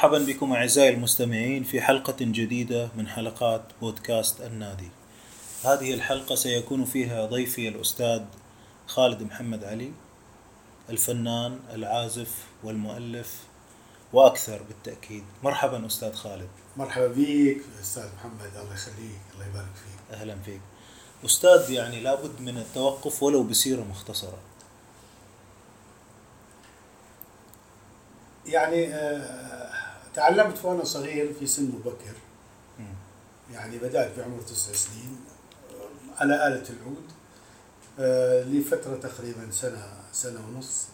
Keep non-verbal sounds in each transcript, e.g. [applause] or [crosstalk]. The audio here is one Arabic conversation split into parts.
مرحبا بكم أعزائي المستمعين في حلقة جديدة من حلقات بودكاست النادي. هذه الحلقة سيكون فيها ضيفي الأستاذ خالد محمد علي الفنان العازف والمؤلف وأكثر بالتأكيد. مرحبا أستاذ خالد. مرحبا بك أستاذ محمد الله يخليك الله يبارك فيك. أهلا فيك. أستاذ يعني لابد من التوقف ولو بسيره مختصره. يعني آه، تعلمت وأنا صغير في سن مبكر. يعني بدأت في عمر تسع سنين آه، على آلة العود آه، لفترة تقريبا سنة سنة ونص.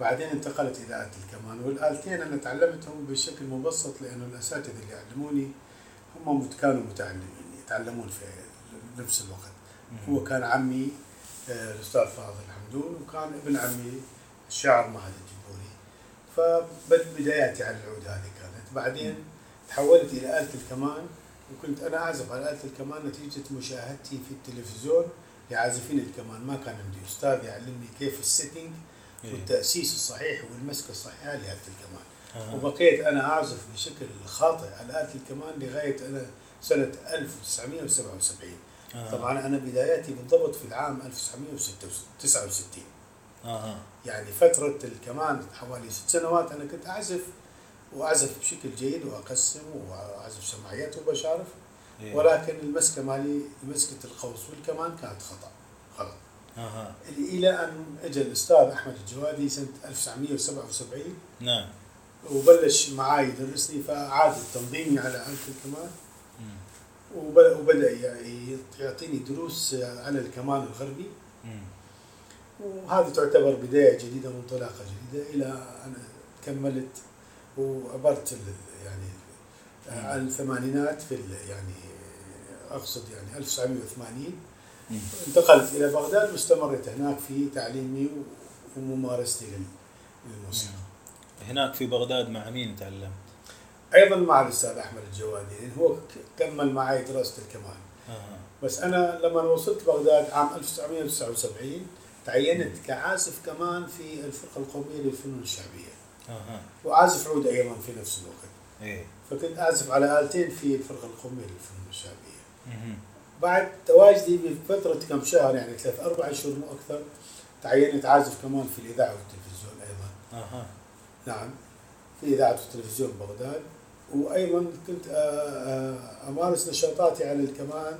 بعدين انتقلت إلى آلة الكمان. والآلتين أنا تعلمتهم بشكل مبسط لأنه الأساتذة اللي علموني هم كانوا متعلمين يتعلمون في نفس الوقت. هو كان عمي الأستاذ فاضل حمدون وكان ابن عمي الشاعر مهدي فبداياتي على العود هذه بعدين تحولت إلى آلة الكمان وكنت أنا أعزف على آلة الكمان نتيجة مشاهدتي في التلفزيون لعازفين الكمان ما كان عندي أستاذ يعلمني كيف السيتنج إيه. والتأسيس الصحيح والمسكة الصحيحة لآلة الكمان آه. وبقيت أنا أعزف بشكل خاطئ على آلة الكمان لغاية أنا سنة 1977 آه. طبعا أنا بداياتي بالضبط في العام 1969 آه. يعني فترة الكمان حوالي ست سنوات أنا كنت أعزف وأعزف بشكل جيد وأقسم وأعزف سماعيات وبشارف إيه. ولكن المسكة مالي مسكة القوس والكمان كانت خطأ غلط. أه. إلى أن اجى الأستاذ أحمد الجوادي سنة 1977 نعم. وبلش معاي يدرسني فعاد تنظيمي على آلة الكمان. وبدأ يعطيني دروس على الكمان الغربي. وهذه تعتبر بداية جديدة وانطلاقة جديدة إلى أن كملت وعبرت يعني على الثمانينات في يعني أقصد يعني 1980 انتقلت إلى بغداد واستمرت هناك في تعليمي وممارستي للموسيقى هناك في بغداد مع مين تعلمت؟ أيضا مع الأستاذ أحمد الجوادي لأن هو كمل معي دراسه الكمان آه. بس أنا لما وصلت بغداد عام 1979 تعينت كعازف كمان في الفرقة القومية للفنون الشعبية. وعازف عود أيضا في نفس الوقت. إيه. فكنت اعزف على آلتين في الفرقه القوميه للفنون الشعبيه. بعد تواجدي بفترة كم شهر يعني ثلاث أربع اشهر مو أكثر تعينت عازف كمان في الإذاعة والتلفزيون أيضا. أها. نعم. في إذاعة والتلفزيون بغداد وأيضا كنت أمارس نشاطاتي على الكمان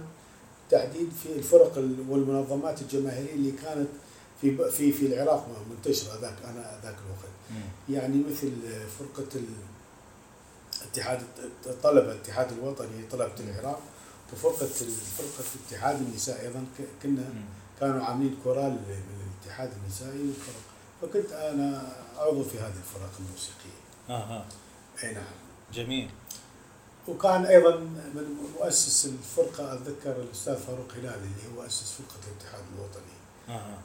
تحديد في الفرق والمنظمات الجماهيرية اللي كانت في في في العراق منتشره ذاك أنا ذاك الوقت يعني مثل فرقة اتحاد الطلبه الاتحاد الوطني طلبة العراق وفرقة فرقة اتحاد النساء أيضا كنا كانوا عاملين كورال للاتحاد النسائي فكنت أنا عضو في هذه الفرق الموسيقية. أها. أي نعم. جميل. وكان أيضا من مؤسس الفرقة أتذكر الأستاذ فاروق هلال اللي هو اسس فرقة الاتحاد الوطني. آه.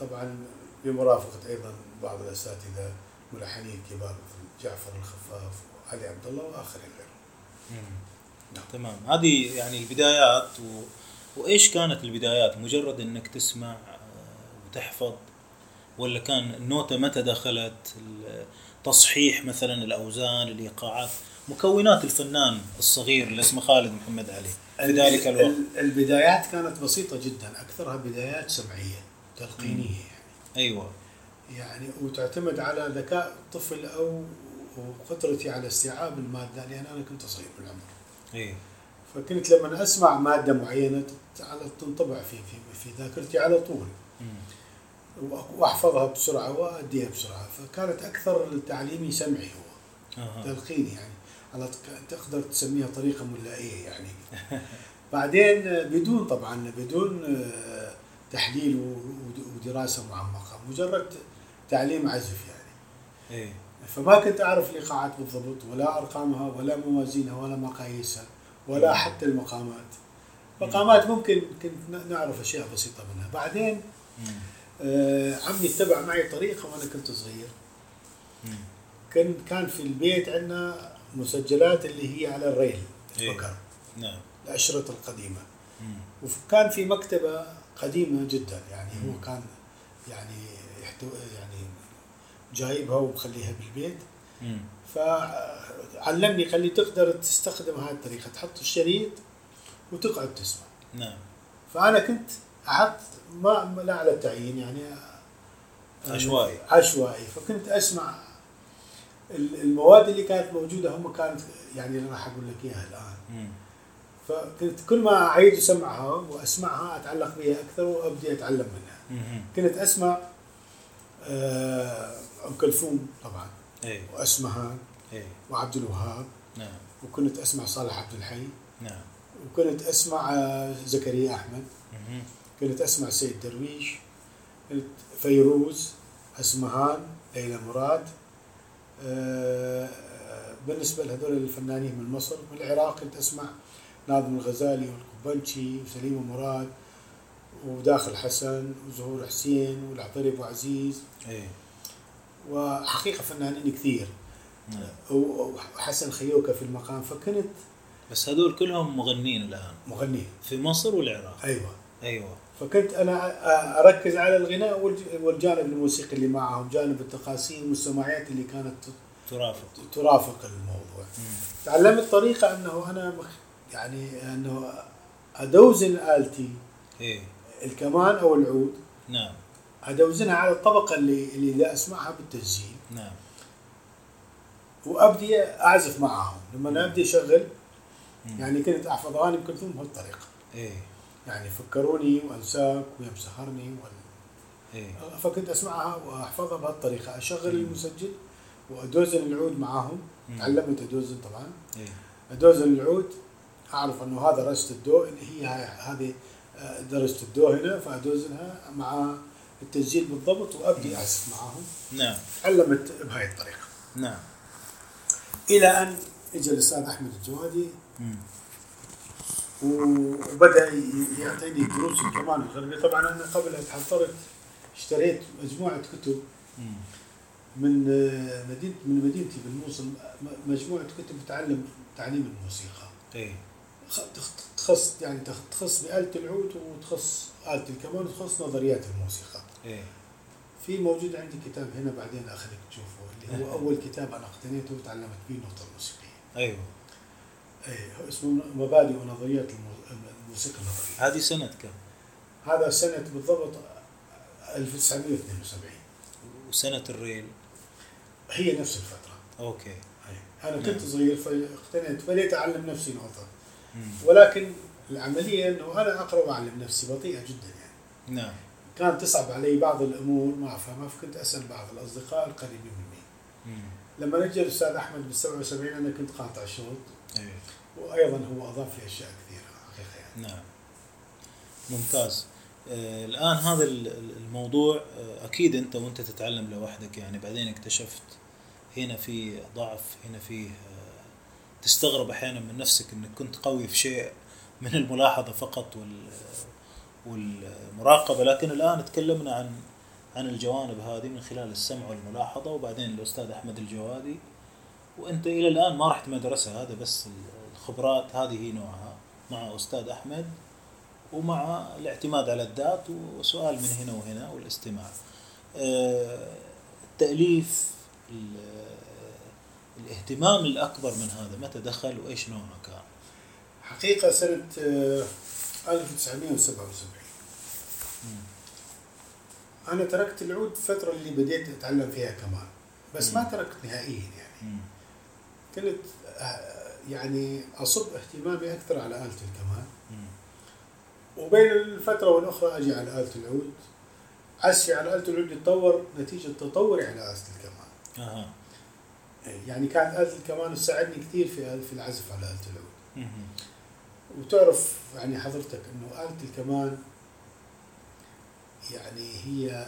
طبعا بمرافقة أيضا بعض الأساتذة ملحنين كبار مثل جعفر الخفاف وعلي عبد الله وآخرين. غيرهم. نعم. تمام. هذه يعني البدايات و... وإيش كانت البدايات؟ مجرد إنك تسمع آه، وتحفظ ولا كان النوتة متى دخلت؟ تصحيح مثلا الأوزان الإيقاعات مكونات الفنان الصغير اللي اسمه خالد محمد علي. ذلك الوقت. البدايات كانت بسيطة جدا أكثرها بدايات سمعية تلقينية يعني. أيوة. يعني وتعتمد على ذكاء الطفل أو وقدرتي على استيعاب المادة لأن أنا كنت صغير بالعمر. إيه. فكنت لما أسمع مادة معينة على تنطبع في في في ذاكرتي على طول. وأحفظها بسرعة وأديها بسرعة. فكانت أكثر تعليمي سمعي هو أه. تلقيني يعني. على تقدر تسميها طريقة ملائية يعني. [laughs] بعدين بدون طبعا بدون آه، تحليل ودراسة معمقة مجرد تعليم عزف يعني. إيه؟ فما كنت أعرف الايقاعات بالضبط ولا أرقامها ولا موازينها ولا مقاييسها ولا حتى المقامات. مقامات ممكن كنت نعرف أشياء بسيطة منها. بعدين آه عمي اتبع معي طريقة وأنا كنت صغير. كان كان في البيت عندنا مسجلات اللي هي على الريل الفكر إيه. نعم الأشرطة القديمة مم. وكان في مكتبة قديمة جدا يعني مم. هو كان يعني يحتو يعني جايبها ومخليها بالبيت مم. فعلمني قال لي تقدر تستخدم هاي الطريقة تحط الشريط وتقعد تسمع نعم فأنا كنت أحط ما لا على التعيين يعني عشوائي. عشوائي فكنت أسمع ال- المواد اللي كانت موجودة هم كانت يعني أنا راح أقول لك إياها الآن. فكنت كل ما أعيد اسمعها وأسمعها أتعلق بها أكثر وأبدي أتعلم منها. كنت أسمع آه، أم كلثوم طبعا اي واسمهان اي وعبد الوهاب نعم. وكنت أسمع صالح عبد الحي. نعم. وكنت أسمع آه، زكريا أحمد. مم. كنت أسمع سيد درويش. كنت فيروز أسمهان ليلى مراد. آه، بالنسبة لهذول الفنانين من مصر من العراق كنت أسمع ناظم الغزالي والقبنشي وسليم مراد وداخل حسن وزهور حسين والعطري أبو عزيز. اي وحقيقة فنانين كثير. نعم. وحسن خيوكة في المقام فكنت بس هذول كلهم مغنين الآن. مغني في مصر والعراق. أيوه. أيوه. فكنت أنا أركز على الغناء والج- والجانب الموسيقي اللي معهم جانب التقاسيم والسماعيات اللي كانت ترافق. ترافق الموضوع. مم. تعلمت طريقة أنه أنا يعني أنه ادوزن آلتي اي الكمان أو العود. نعم. ادوزنها على الطبقة اللي اللي أسمعها بالتسجيل. نعم. وأبدي أعزف معاهم. لما أبدي أشغل. يعني كنت احفظ اغاني ام كلثوم بهالطريقة. اي يعني فكروني وأنساك ويا مسهرني وال... اي فكنت أسمعها وأحفظها بهالطريقة. أشغل مم. المسجل وأدوزن العود معاهم. مم. تعلمت أدوزن طبعا. اي أدوزن العود. أعرف أنه هذا درجه الدو اللي هي هذه آه، درجه الدو هنا فأدوزنها مع التسجيل بالضبط وأبدي أعزف معاهم. نعم. تعلمت بهاي الطريقة. نعم. إلى أن اجى الأستاذ أحمد الجوادي. وبدأ يعطيني دروس الكمان الغربي طبعا أنا قبل أن تحضرت اشتريت مجموعة كتب. من آه، مدينه من مدينتي بالموصل. مجموعة كتب تعلم تعليم الموسيقى. اي خ- تخ- تخص يعني تخ- تخص بآلة العود وتخص آلة الكمان وتخص نظريات الموسيقى. اي في موجود عندي كتاب هنا بعدين اخليك تشوفه اللي هو أول كتاب أنا اقتنيته وتعلمت به النقطه الموسيقيه أيوه. اي هو اسمه مبادئ ونظريات المو- الموسيقى النظرية هذه سنة كم؟ هذا سنة بالضبط 1972 وسنة الريل هي نفس الفترة أوكي أي. أنا نعم. كنت صغير فاقتنيت بديت أعلم نفسي نقطة. ولكن العملية إنه أنا اقرا واعلم نفسي بطيئة جدا يعني نعم كانت تصعب علي بعض الأمور ما افهمها فكنت أسأل بعض الأصدقاء القريبين مني مم. لما نجى الأستاذ أحمد بال 77 أنا كنت قاطع شوط اي وأيضا هو أضاف لي أشياء كثيرة. حقيقة يعني. نعم. ممتاز. آه الآن هذا ال- ال- الموضوع آه أكيد أنت وأنت تتعلم لوحدك يعني بعدين اكتشفت هنا في ضعف هنا في آه تستغرب أحيانا من نفسك أنك كنت قوي في شيء من الملاحظة فقط وال والمراقبة. لكن الآن تكلمنا عن عن الجوانب هذه من خلال السمع والملاحظة وبعدين الأستاذ أحمد الجوادي وأنت إلى الآن ما رحت مدرسة هذا بس الخبرات هذه هي نوعها مع أستاذ أحمد ومع الاعتماد على الذات وسؤال من هنا وهنا والاستماع. آه، التأليف ال- الاهتمام الأكبر من هذا متى دخل وإيش نوعه كان؟ حقيقة سنة آه، 1977 أنا تركت العود الفترة اللي بديت أتعلم فيها كمان بس ما. تركت نهائيا يعني. كنت يعني أصب اهتمامي أكثر على آلة الكمان. وبين الفترة والأخرى أجي على آلة العود عزفي على آلة العود يتطور نتيجة تطوري على آلة الكمان أها يعني كانت آلة الكمان تساعدني كثير في في العزف على آلة العود. وتعرف يعني حضرتك إنه آلة الكمان يعني هي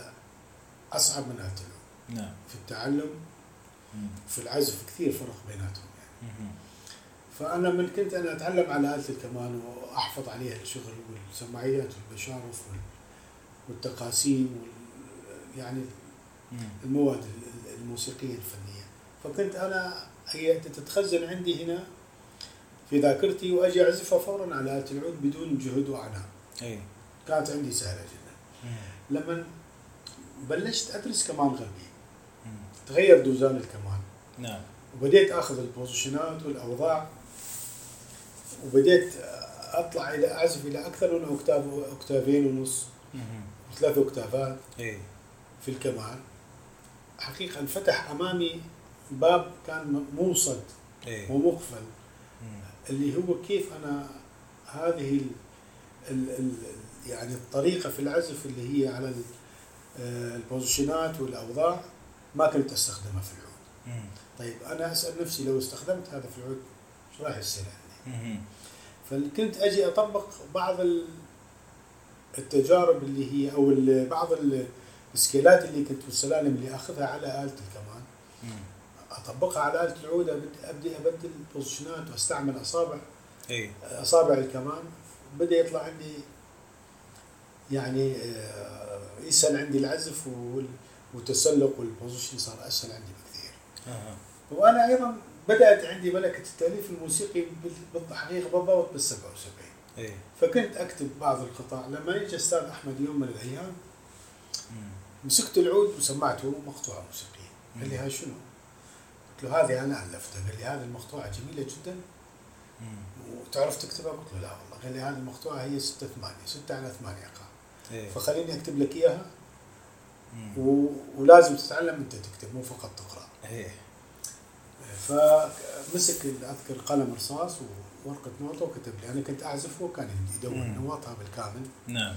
أصعب من آلة العود نعم في التعلم. في العزف كثير فرق بيناتهم يعني مم. فأنا من كنت أنا أتعلم على آلة الكمان وأحفظ عليها الشغل والسماعيات والبشارف وال- والتقاسيم وال يعني. المواد ال- الموسيقية الفنية فكنت أنا هي تتخزن عندي هنا في ذاكرتي وأجي أعزفها فورا على آلة العود بدون جهد وعناء أي كانت عندي سهلة جدا. لما بلشت أدرس كمان غربي مم. تغير دوزان الكمان نعم. وبديت آخذ البوزيشنات والأوضاع وبديت أطلع إلى أعزف إلى أكثر من اوكتاف اوكتافين ونص. ثلاث اوكتافات في الكمان حقيقة انفتح أمامي باب كان موصد إي. ومقفل. اللي هو كيف أنا هذه ال ال ال يعني الطريقة في العزف اللي هي على آه، البوزيشنات والأوضاع ما كنت أستخدمها في العود. طيب أنا أسأل نفسي لو استخدمت هذا في العود إيش راح يصير عندي؟ فكنت أجي أطبق بعض ال- التجارب اللي هي أو بعض ال- السكيلات اللي كنت والسلالم اللي أخذها على آلة الكمان. أطبقها على آلة العود أبدي أبدل بوزيشنات وأستعمل أصابع إي أصابع الكمان بدأ يطلع عندي يعني آه، يسهل عندي العزف والتسلق وال position صار أسهل عندي بكثير أها وأنا أيضا بدأت عندي ملكة التأليف الموسيقي بال- بالحقيقة بالضبط بال 77 اي فكنت أكتب بعض القطع لما يجي أستاذ أحمد يوم من الأيام. مسكت العود وسمعته مقطوعة موسيقية قال لي. هاي شنو؟ قلت له هذه أنا الفتها قال لي هذه المقطوعة جميلة جدا. وتعرف تكتبها؟ قلت له لا والله قال لي هذه المقطوعة هي 6 8 6 على 8 ايقاع اي فخليني أكتب لك إياها. و... ولازم تتعلم أنت تكتب مو فقط تقرأ. اي فمسك أذكر قلم رصاص وورقة نوطه وكتب لي. أنا كنت أعزف وكان يدون مم. نوطها بالكامل. نعم.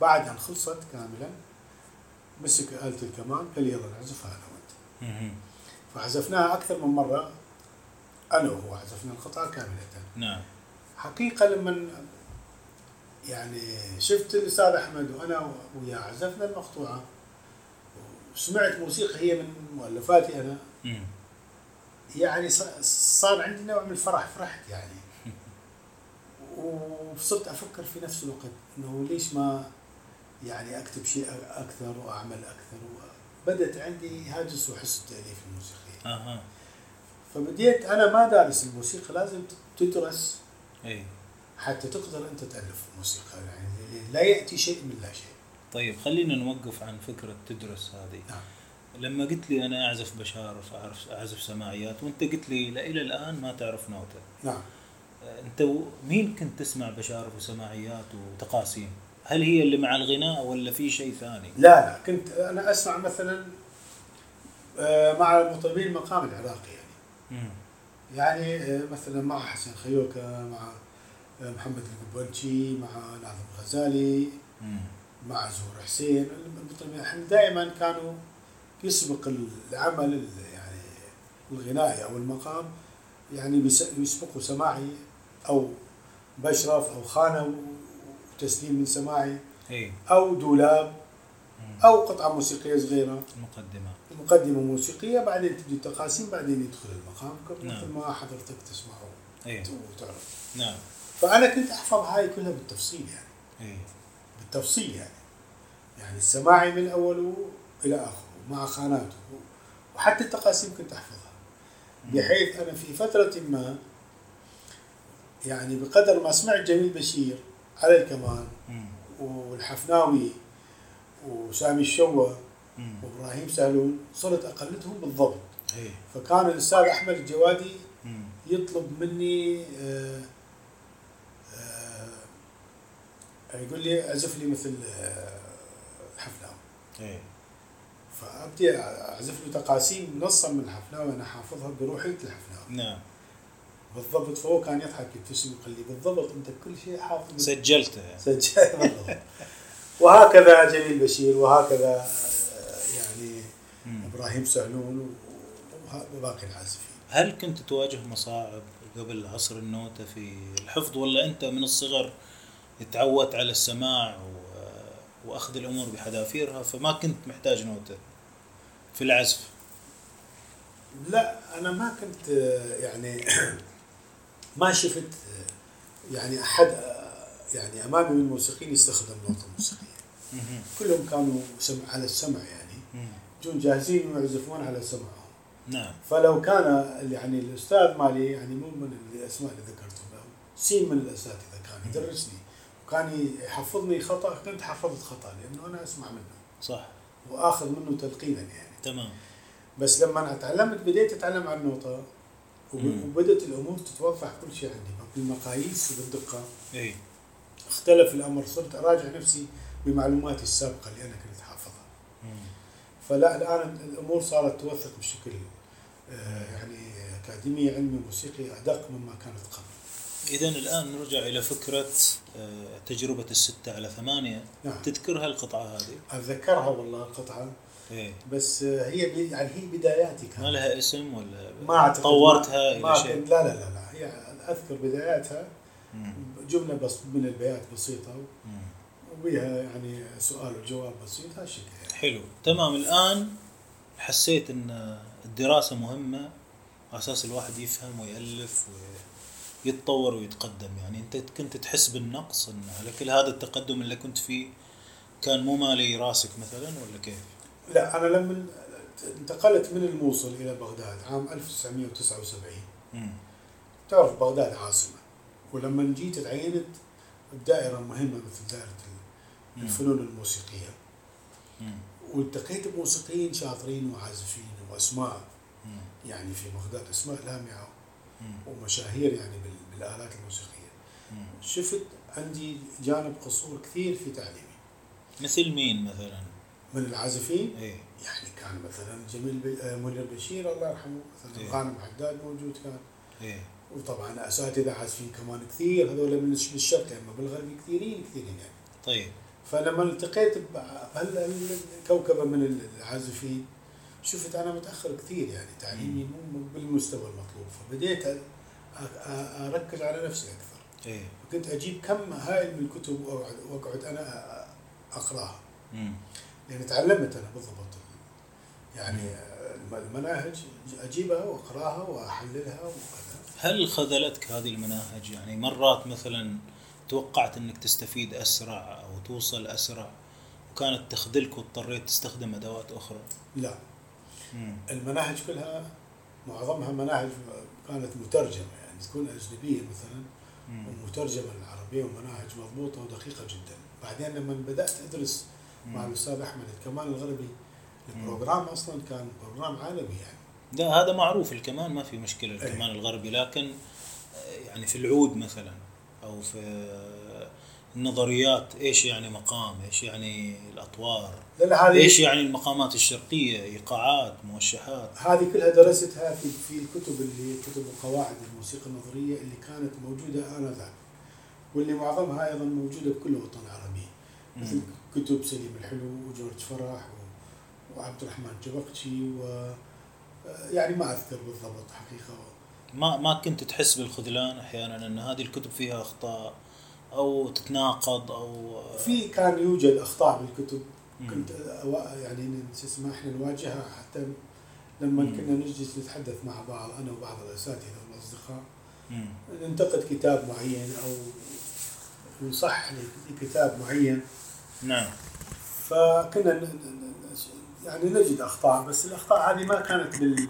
بعد أن خلصت كاملا مسك آلة الكمان قال لي يلا نعزفها أنا وأنت. فعزفناها أكثر من مرة أنا وهو عزفنا القطعة كاملة. نعم. حقيقة لما يعني شفت الأستاذ أحمد وأنا وياه عزفنا المقطوعة وسمعت موسيقى هي من مؤلفاتي أنا. يعني صار عندي نوع من الفرح فرحت يعني. [laughs] وصرت أفكر في نفس الوقت إنه ليش ما يعني أكتب شيء أكثر وأعمل أكثر. بدت عندي هاجس وحس التاليف الموسيقي أها. فبديت أنا ما دارس الموسيقى لازم تدرس اي حتى تقدر أنت تألف موسيقى. يعني لا يأتي شيء من لا شيء. طيب خلينا نوقف عن فكرة تدرس هذه. نعم. لما قلت لي أنا أعزف بشارف اعرف أعزف سماعيات وأنت قلت لي لا إلى الآن ما تعرف نوتة. نعم. آه، أنت مين كنت تسمع بشارف وسماعيات وتقاسيم؟ هل هي اللي مع الغناء ولا في شيء ثاني؟ لا لا. كنت أنا أسمع مثلا آه، مع مطربين المقام العراقي يعني. مم. يعني آه، مثلا مع حسن خيوكة مع محمد القبلجي مع ناظم غزالي. مم. مع زهور حسين. المطربين إحنا دائما كانوا يسبق العمل ال- يعني الغنائي أو المقام يعني يسبقوا سماعي أو بشرف أو خانة وتسليم من سماعي أو دولاب مم. أو قطعة موسيقية صغيرة. مقدمة. مقدمة موسيقية بعدين تبدي التقاسيم بعدين يدخل المقام مثل نعم. ما حضرتك تسمعه إي. وتعرف. نعم. فأنا كنت أحفظ هاي كلها بالتفصيل يعني. إي. بالتفصيل يعني يعني السماعي من أوله إلى آخره مع خاناته وحتى التقاسيم كنت أحفظها بحيث أنا في فترة ما يعني بقدر ما سمعت جميل بشير على الكمان. والحفناوي وسامي الشوه مم. وإبراهيم سالون صرت أقلدهم بالضبط اي فكان الأستاذ أحمد الجوادي. يطلب مني آه، آه، يقول لي أعزف لي مثل آه، الحفناوي اي فأبدي أعزف له تقاسيم نصا من الحفناوي أنا حافظها بروحيه الحفناوي نعم. بالضبط فهو كان يضحك يبتسم يقول لي بالضبط أنت كل شيء حافظ. سجلته. يعني. سجل بالضبط وهكذا جميل بشير وهكذا آه، يعني مم. إبراهيم سهلون وباقي العازفين. هل كنت تواجه مصاعب قبل عصر النوتة في الحفظ ولا أنت من الصغر تعودت على السماع و- وأخذ الأمور بحذافيرها فما كنت محتاج نوتة في العزف. لا أنا ما كنت يعني [clears throat] ما شفت يعني أحد يعني أمامي من الموسيقيين يستخدم نوتة موسيقية. مهم. كلهم كانوا سمع على السمع يعني. مم. جون جاهزين ويعزفون على سمعهم. نعم. فلو كان يعني الأستاذ مالي يعني مو من الأسماء اللي ذكرتهم سين من الأساتذة كان يدرسني. وكان يحفظني خطأ كنت حفظت خطأ لأنه أنا أسمع منه. صح. وآخذ منه تلقينا يعني. تمام. بس لما أنا تعلمت بديت أتعلم وب- مم. وبدت الأمور تتوضح كل شيء عندي. بالمقاييس وبالدقه إي. اختلف الأمر صرت أراجع نفسي بمعلوماتي السابقة اللي أنا كنت حافظها. فلا الآن الأمور صارت توثق بشكل آه، يعني أكاديمي علمي موسيقي أدق مما كانت قبل. اذا الآن نرجع إلى فكرة آه، تجربة الستة على ثمانية. نعم. تذكرها القطعة هذه؟ أتذكرها والله القطعة. إيه. بس آه، هي يعني هي بداياتي كانت. ما لها اسم ولا ما أعتقد طورتها ما إلى شيء لا لا لا لا. هي أذكر بداياتها. مم. جملة بس من البيات بسيطة. مم. وبها يعني سؤال وجواب بسيط هالشكل يعني. حلو. تمام. الآن حسيت إن الدراسة مهمة على أساس الواحد يفهم ويألف ويتطور ويتقدم يعني أنت كنت تحس بالنقص إن على كل هذا التقدم اللي كنت فيه كان مو مالي راسك مثلا ولا كيف؟ لا أنا لما انتقلت من الموصل إلى بغداد عام 1979 مم. تعرف بغداد عاصمة ولما جيت تعينت بدائرة مهمة مثل دائرة. الفنون الموسيقية مم. والتقيت بموسيقيين شاطرين وعازفين وأسماء. يعني في بغداد أسماء لامعة. ومشاهير يعني بال- بالالات الموسيقية مم. شفت عندي جانب قصور كثير في تعليمي مثل مين مثلا؟ من العازفين إيه يعني كان مثلا جميل. آه، منير بشير الله يرحمه مثلا إيه. غانم حداد موجود كان إيه وطبعا أساتذة عازفين كمان كثير هذول من الش- من الشرق اما بالغرب كثيرين كثيرين يعني طيب فلما التقيت بهالكوكبه من العازفين شفت أنا متأخر كثير يعني تعليمي مو بالمستوى المطلوب فبديت أركز على نفسي أكثر. إيه. كنت أجيب كم هائل من الكتب واقعد أنا أقراها. مم. يعني تعلمت أنا بالضبط. يعني الم- المناهج أجيبها وأقراها وأحللها وكذا. هل خذلتك هذه المناهج؟ يعني مرات مثلا توقعت إنك تستفيد أسرع أو توصل أسرع وكانت تخذلك واضطريت تستخدم أدوات أخرى؟ لا. مم. المناهج كلها معظمها مناهج كانت مترجمة. تكون أجنبية مثلا مم. ومترجمة للعربية ومناهج مضبوطة ودقيقة جدا بعدين لما بدأت أدرس مع مم. الأستاذ أحمد الكمان الغربي ال program أصلا كان program عالمي يعني لا هذا معروف الكمان ما في مشكلة إيه. الكمان الغربي لكن آه، يعني في العود مثلا أو في آه، النظريات إيش يعني مقام إيش يعني الأطوار لا لا هذه إيش يعني المقامات الشرقية إيقاعات موشحات هذه كلها درستها في في الكتب اللي كتب وقواعد الموسيقى النظرية اللي كانت موجودة آنذاك واللي معظمها أيضا موجودة بكل الوطن العربي مثل. كتب سليم الحلو وجورج فرح وعبد الرحمن جبقتشي و يعني ما أذكر بالضبط حقيقة ما ما كنت تحس بالخذلان أحيانا إن هذه الكتب فيها أخطاء أو تتناقض أو في كان يوجد أخطاء بالكتب. كنت يعني شو اسمه إحنا نواجهها حتى لما مم. كنا نجلس نتحدث مع بعض أنا وبعض الأساتذة والأصدقاء. ننتقد كتاب معين أو نصح لكتاب معين. نعم. فكنا يعني نجد أخطاء بس الأخطاء هذه ما كانت بال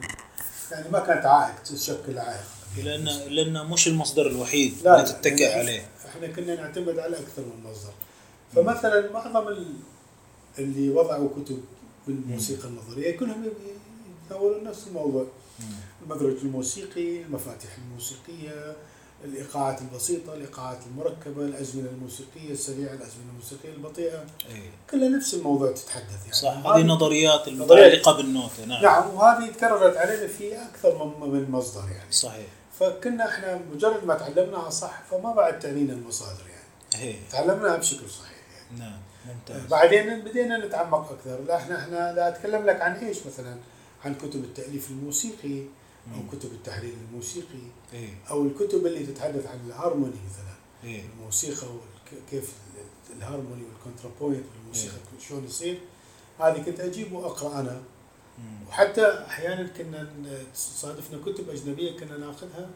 يعني ما كانت عائق تشكل عائق. لأن لأن مش المصدر الوحيد لا اللي تتكئ يعني عليه. إحنا كنا نعتمد على أكثر من مصدر. فمثلا معظم ال- اللي وضعوا كتب بالموسيقى النظرية كلهم يتناولون نفس الموضوع. المدرج الموسيقي المفاتيح الموسيقية الإيقاعات البسيطة الإيقاعات المركبة الأزمنة الموسيقية السريعة الأزمنة الموسيقية البطيئة. إيه. كلها نفس الموضوع تتحدث يعني. صح هذه نظريات المتعلقه بالنوتة نعم. نعم وهذه تكررت علينا في أكثر من من مصدر يعني. صحيح. فكنا إحنا مجرد ما تعلمناها صح فما بعد تعنينا المصادر يعني. إيه. تعلمناها بشكل صحيح يعني. نعم. ممتاز. بعدين بدينا نتعمق أكثر. لا إحنا إحنا لا أتكلم لك عن إيش مثلا؟ عن كتب التأليف الموسيقي أو مم. كتب التحليل الموسيقي إيه. أو الكتب اللي تتحدث عن الهارموني مثلا. إيه. الموسيقى وكيف الهارموني والكونترابوينت والموسيقى شلون يصير. هذه كنت أجيب وأقرأ أنا. مم. وحتى أحيانا كنا تصادفنا كتب أجنبية كنا ناخذها.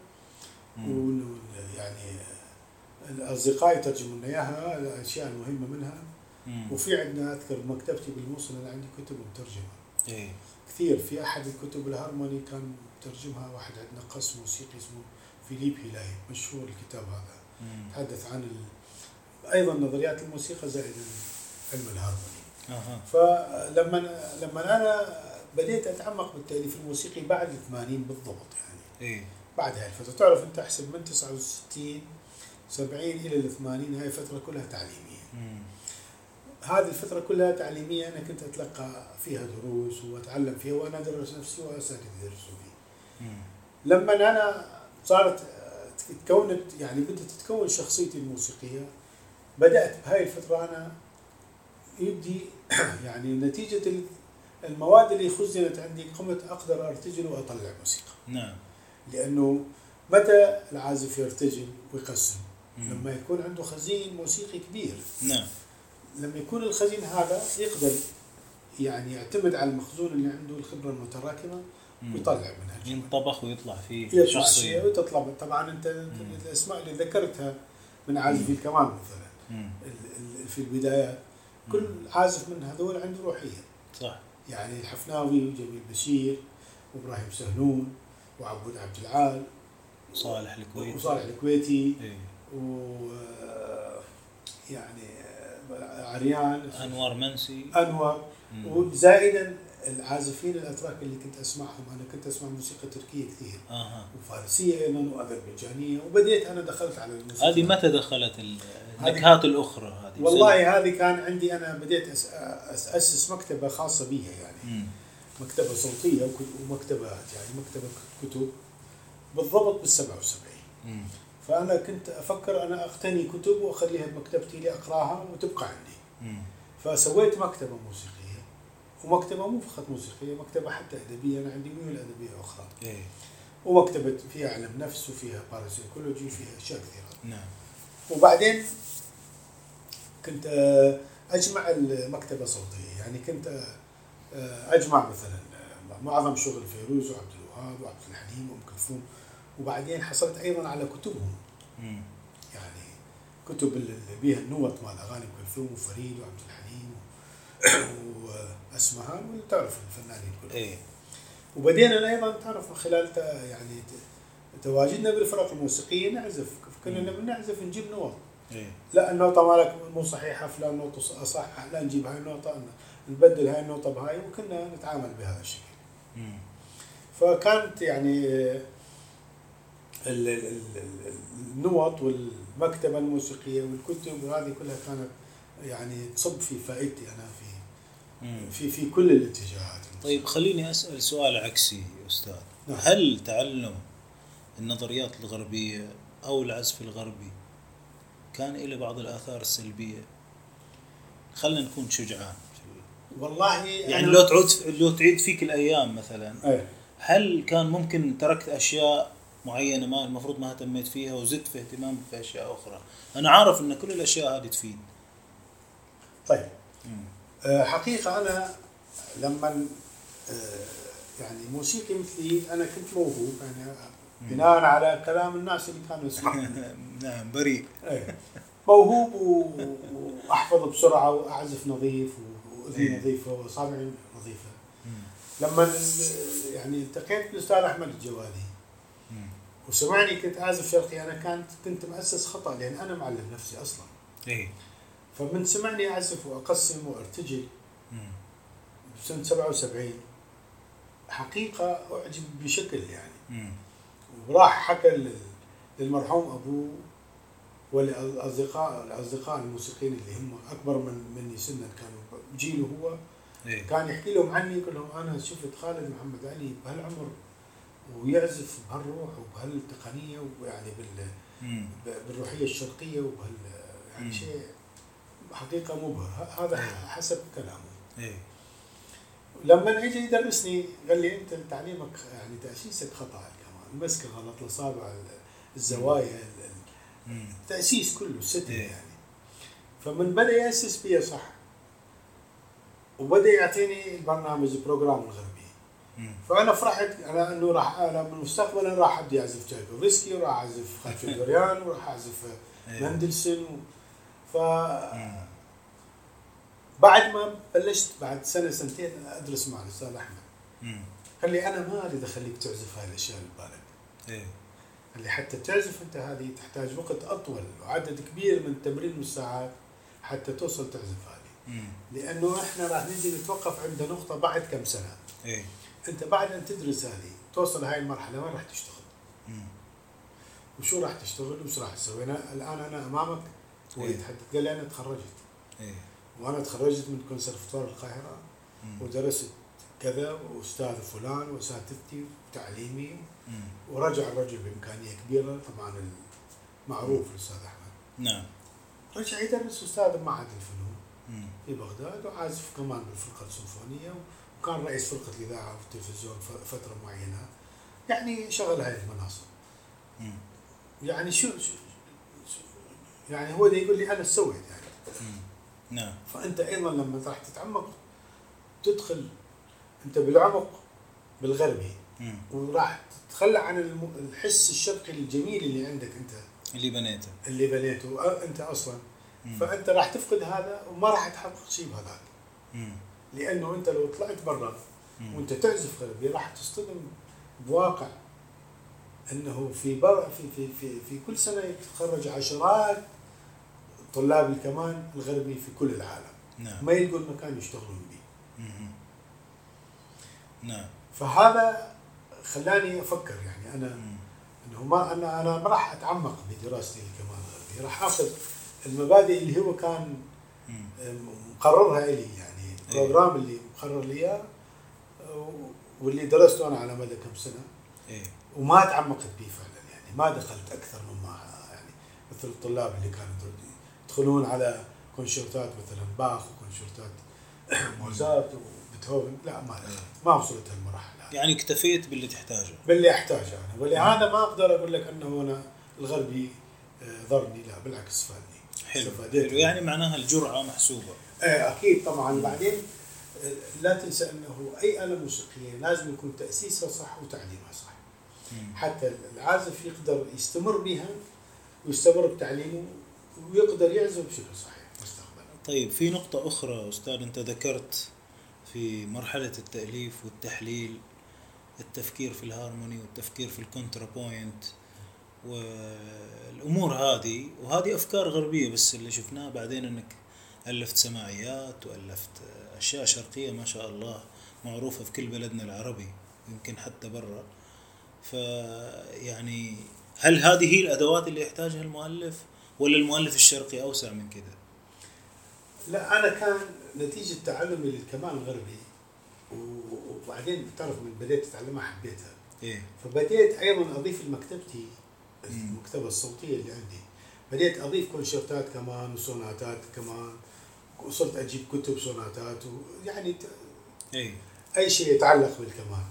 مم. ون- يعني الأصدقاء يترجموا لنا إياها الأشياء المهمة منها. وفي عندنا أذكر مكتبتي بالموصل أنا عندي كتب مترجمة. إيه. كثير في أحد الكتب الهارموني كان مترجمها واحد عندنا قس موسيقي اسمه فيليب هيلاي مشهور الكتاب هذا. مم. يتحدث عن ال... أيضا نظريات الموسيقى زائد علم الهارموني. أها. فلما لما أنا بديت أتعمق بالتأليف الموسيقي بعد ال 80 بالضبط يعني. إيه. بعد هاي الفترة تعرف أنت احسب من 69 70 إلى ال 80 هاي الفترة كلها تعليمية. مم. هذه الفترة كلها تعليمية أنا كنت أتلقى فيها دروس وأتعلم فيها وأنا أدرس نفسي واساتذتي يدرسوا مم. لما أنا صارت تكونت يعني بدت تتكون شخصيتي الموسيقية بدأت بهاي الفترة أنا يبدي [clears throat] يعني نتيجة ال- المواد اللي خزنت عندي قمت أقدر أرتجل وأطلع موسيقى. نعم. لأنه متى العازف يرتجل ويقسم. لما يكون عنده خزين موسيقي كبير. نعم. لما يكون الخزين هذا يقدر يعني يعتمد على المخزون اللي عنده الخبرة المتراكمة. ويطلع منها. ينطبخ ويطلع فيه شيء وتطلع طبعا انت مم. الأسماء اللي ذكرتها من عازفي الكمان مثلا مم. في البدايات كل عازف من هذول عنده روحية صح يعني الحفناوي وجميل بشير وإبراهيم سهنون وعبود عبد العال صالح الكويت وصالح الكويتي إيه. و يعني آه، عريان أنوار منسي. انور. وزائدا العازفين الأتراك اللي كنت أسمعهم. أنا كنت أسمع موسيقى تركية كثير. أها. وفارسية أيضا وأذربيجانية. وبديت أنا دخلت على الموسيقى. هذه متى دخلت النكهات الأخرى هذه. والله هذه كان عندي أنا بديت أسس مكتبة خاصة بيها يعني. مم. مكتبة صوتية ومكتبات يعني مكتبة كتب. بالضبط بال 77 مم. فأنا كنت أفكر أنا أقتني كتب وأخليها بمكتبتي لأقراها وتبقى عندي. مم. فسويت مكتبة موسيقية ومكتبة مو فقط موسيقية مكتبة حتى أدبية أنا عندي ميول أدبية أخرى. إيه. ومكتبة فيها علم نفس وفيها باراسيكولوجي وفيها أشياء كثيرة. نعم. وبعدين كنت آه، أجمع المكتبة صوتية. يعني كنت آه، أجمع مثلا آه، معظم شغل فيروز وعبد الوهاب وعبد الحليم وأم كلثوم. وبعدين حصلت أيضا على كتبهم. مم. يعني كتب اللي بيها النوط مال أغاني ام كلثوم وفريد وعبد الحليم وأسمهان وتعرف الفنانين كلهم. إيه. وبدينا أيضا تعرف من خلال يعني تواجدنا بالفرق الموسيقية نعزف. كنا لما نعزف نجيب نوط إيه. لا النوطه مالك مو صحيحة فلان نوطه صح لا نجيب هاي النوطه نبدل هاي النوطه بهاي وكنا نتعامل بهذا الشكل. مم. فكانت يعني النوط والمكتبة الموسيقية والكتب وهذه كلها كانت يعني تصب في فائدتي أنا في مم. في في كل الاتجاهات. طيب خليني أسأل سؤال عكسي يا أستاذ. نعم. هل تعلم النظريات الغربية أو العزف الغربي كان له بعض الآثار السلبية؟ خلينا نكون شجعان. والله يعني أنا- لو تعود لو تعيد فيك الأيام مثلا إيه. هل كان ممكن تركت أشياء معينة ما المفروض ما اهتميت فيها وزدت في اهتمامك في اشياء أخرى أنا عارف إن كل الأشياء هذه تفيد طيب. آه، حقيقة أنا لما آه، يعني موسيقي مثلي أنا كنت موهوب يعني بناء على كلام الناس اللي كانوا يسمعوني [laughs] نعم بريء إيه. موهوب و- وأحفظ بسرعة وأعزف نظيف وأذني إيه. نظيفة وأصابعي نظيفة مم. لما يعني التقيت بالأستاذ أحمد الجوادي. وسمعني كنت أعزف شرقي أنا كانت كنت مؤسس خطأ لأن أنا معلم نفسي أصلا. إيه. فمن سمعني أعزف وأقسم وأرتجل. مم. بسنة 77 حقيقة أعجب بشكل يعني. مم. وراح حكى لل- للمرحوم أبوه ولأصدقاء الأصدقاء الموسيقيين اللي هم أكبر من مني سنا كانوا جيله هو. إيه. كان يحكي لهم عني يقول لهم أنا شفت خالد محمد علي بهالعمر ويعزف بهالروح وبهالتقنية ويعني بال مم. بالروحية الشرقية وبهال يعني. شيء حقيقة مبهر هذا حسب كلامه إيه لما اجى يدرسني قال لي أنت تعليمك يعني تأسيسك خطأ كمان المسكه غلط الاصابع ال- الزوايا. التاسيس كله الستر إيه. يعني فمن بدأ يأسس فيها صح وبدأ يعطيني البرنامج ال program الغربي. فأنا فرحت أنا أنه راح أنا من مستقبلا راح أبدي أعزف تشايكوفسكي وراح أعزف خاتشادوريان وراح أعزف إيه. مندلسون و... ف. بعد ما بلشت بعد سنة سنتين أدرس مع الأستاذ أحمد. قال لي أنا ما أريد أخليك تعزف هاي الأشياء اللي ببالك إيه قال لي حتى تعزف أنت هذه تحتاج وقت أطول وعدد كبير من التمرين والساعات حتى توصل تعزف هذه. لأنه إحنا راح نجي نتوقف عند نقطة بعد كم سنة إيه أنت بعد أن تدرس هذه توصل هاي المرحلة وين راح تشتغل؟ مم. وشو راح تشتغل وش راح تسوي؟ أنا الآن أنا أمامك إيه. يتحدث قال لي أنا تخرجت إيه وأنا تخرجت من كونسرفتوار القاهرة مم. ودرست كذا وأستاذ فلان وأساتذتي وتعليمي مم. ورجع الرجل بإمكانية كبيرة طبعا المعروف الأستاذ أحمد نعم رجع يدرس أستاذ بمعهد الفنون مم. في بغداد وعازف كمان بالفرقة السيمفونيه وكان رئيس فرقة الإذاعة والتلفزيون ف- فترة معينة يعني شغل هاي المناصب. يعني شو, شو يعني هو اللي يقول لي أنا سويت يعني. نعم فأنت أيضا لما راح تتعمق تدخل أنت بالعمق بالغربي. وراح تتخلى عن الحس الشرقي الجميل اللي عندك أنت اللي بنيته اللي بنيته أ- أنت أصلا مم. فأنت راح تفقد هذا وما راح تحقق شيء بهذاك. لأنه أنت لو طلعت برا. وأنت تعزف غربي راح تصطدم بواقع أنه في بر في في في في كل سنة يتخرج عشرات طلاب الكمان الغربي في كل العالم نعم ما يلقوا المكان يشتغلون به. نعم فهذا خلاني أفكر يعني أنا. أنه ما أنا أنا ما راح أتعمق بدراستي للكمان الغربي راح آخذ المبادئ اللي هو كان مم. مقررها لي يعني إيه. البروجرام اللي مقرر لي واللي درسته أنا على مدى كم سنة. إيه. وما تعمقت به فعلا يعني ما دخلت أكثر مما يعني مثل الطلاب اللي كانوا يدخلون على كونشيرتات مثلا باخ وكونشيرتات [coughs] موزارت وبيتهوفن. لا ما دخلت ما وصلت هالمراحل هذه. يعني اكتفيت باللي تحتاجه. باللي أحتاجه أنا. ولهذا ما أقدر أقول لك أنه أنا الغربي آه، ضرني لا بالعكس فادني. حلو. حلو. يعني معناها الجرعة محسوبة. إيه أكيد طبعا. بعدين آه، لا تنسى أنه أي آلة موسيقية لازم يكون تأسيسها صح وتعليمها صح. مم. حتى العازف يقدر يستمر بها ويستمر بتعليمه ويقدر يعزف بشكل صحيح مستقبلا طيب في نقطة أخرى أستاذ أنت ذكرت في مرحلة التأليف والتحليل التفكير في الهارموني والتفكير في الكونترابوينت والأمور هذه وهذه أفكار غربية بس اللي شفناه بعدين أنك ألفت سماعيات وألفت أشياء شرقية ما شاء الله معروفة في كل بلدنا العربي يمكن حتى برا. فيعني هل هذه هي الأدوات اللي يحتاجها المؤلف ولا المؤلف الشرقي أوسع من كده؟ لا أنا كان نتيجة تعلمي للكمان الغربي وبعدين تعرف من بديت اتعلمها حبيتها. إيه. فبديت أيضا أضيف لمكتبتي مم. المكتبة الصوتية اللي عندي. بديت أضيف كونشيرتات كمان وسوناتات كمان. وصرت أجيب كتب سوناتات ويعني ت- إيه. أي شيء يتعلق بالكمان.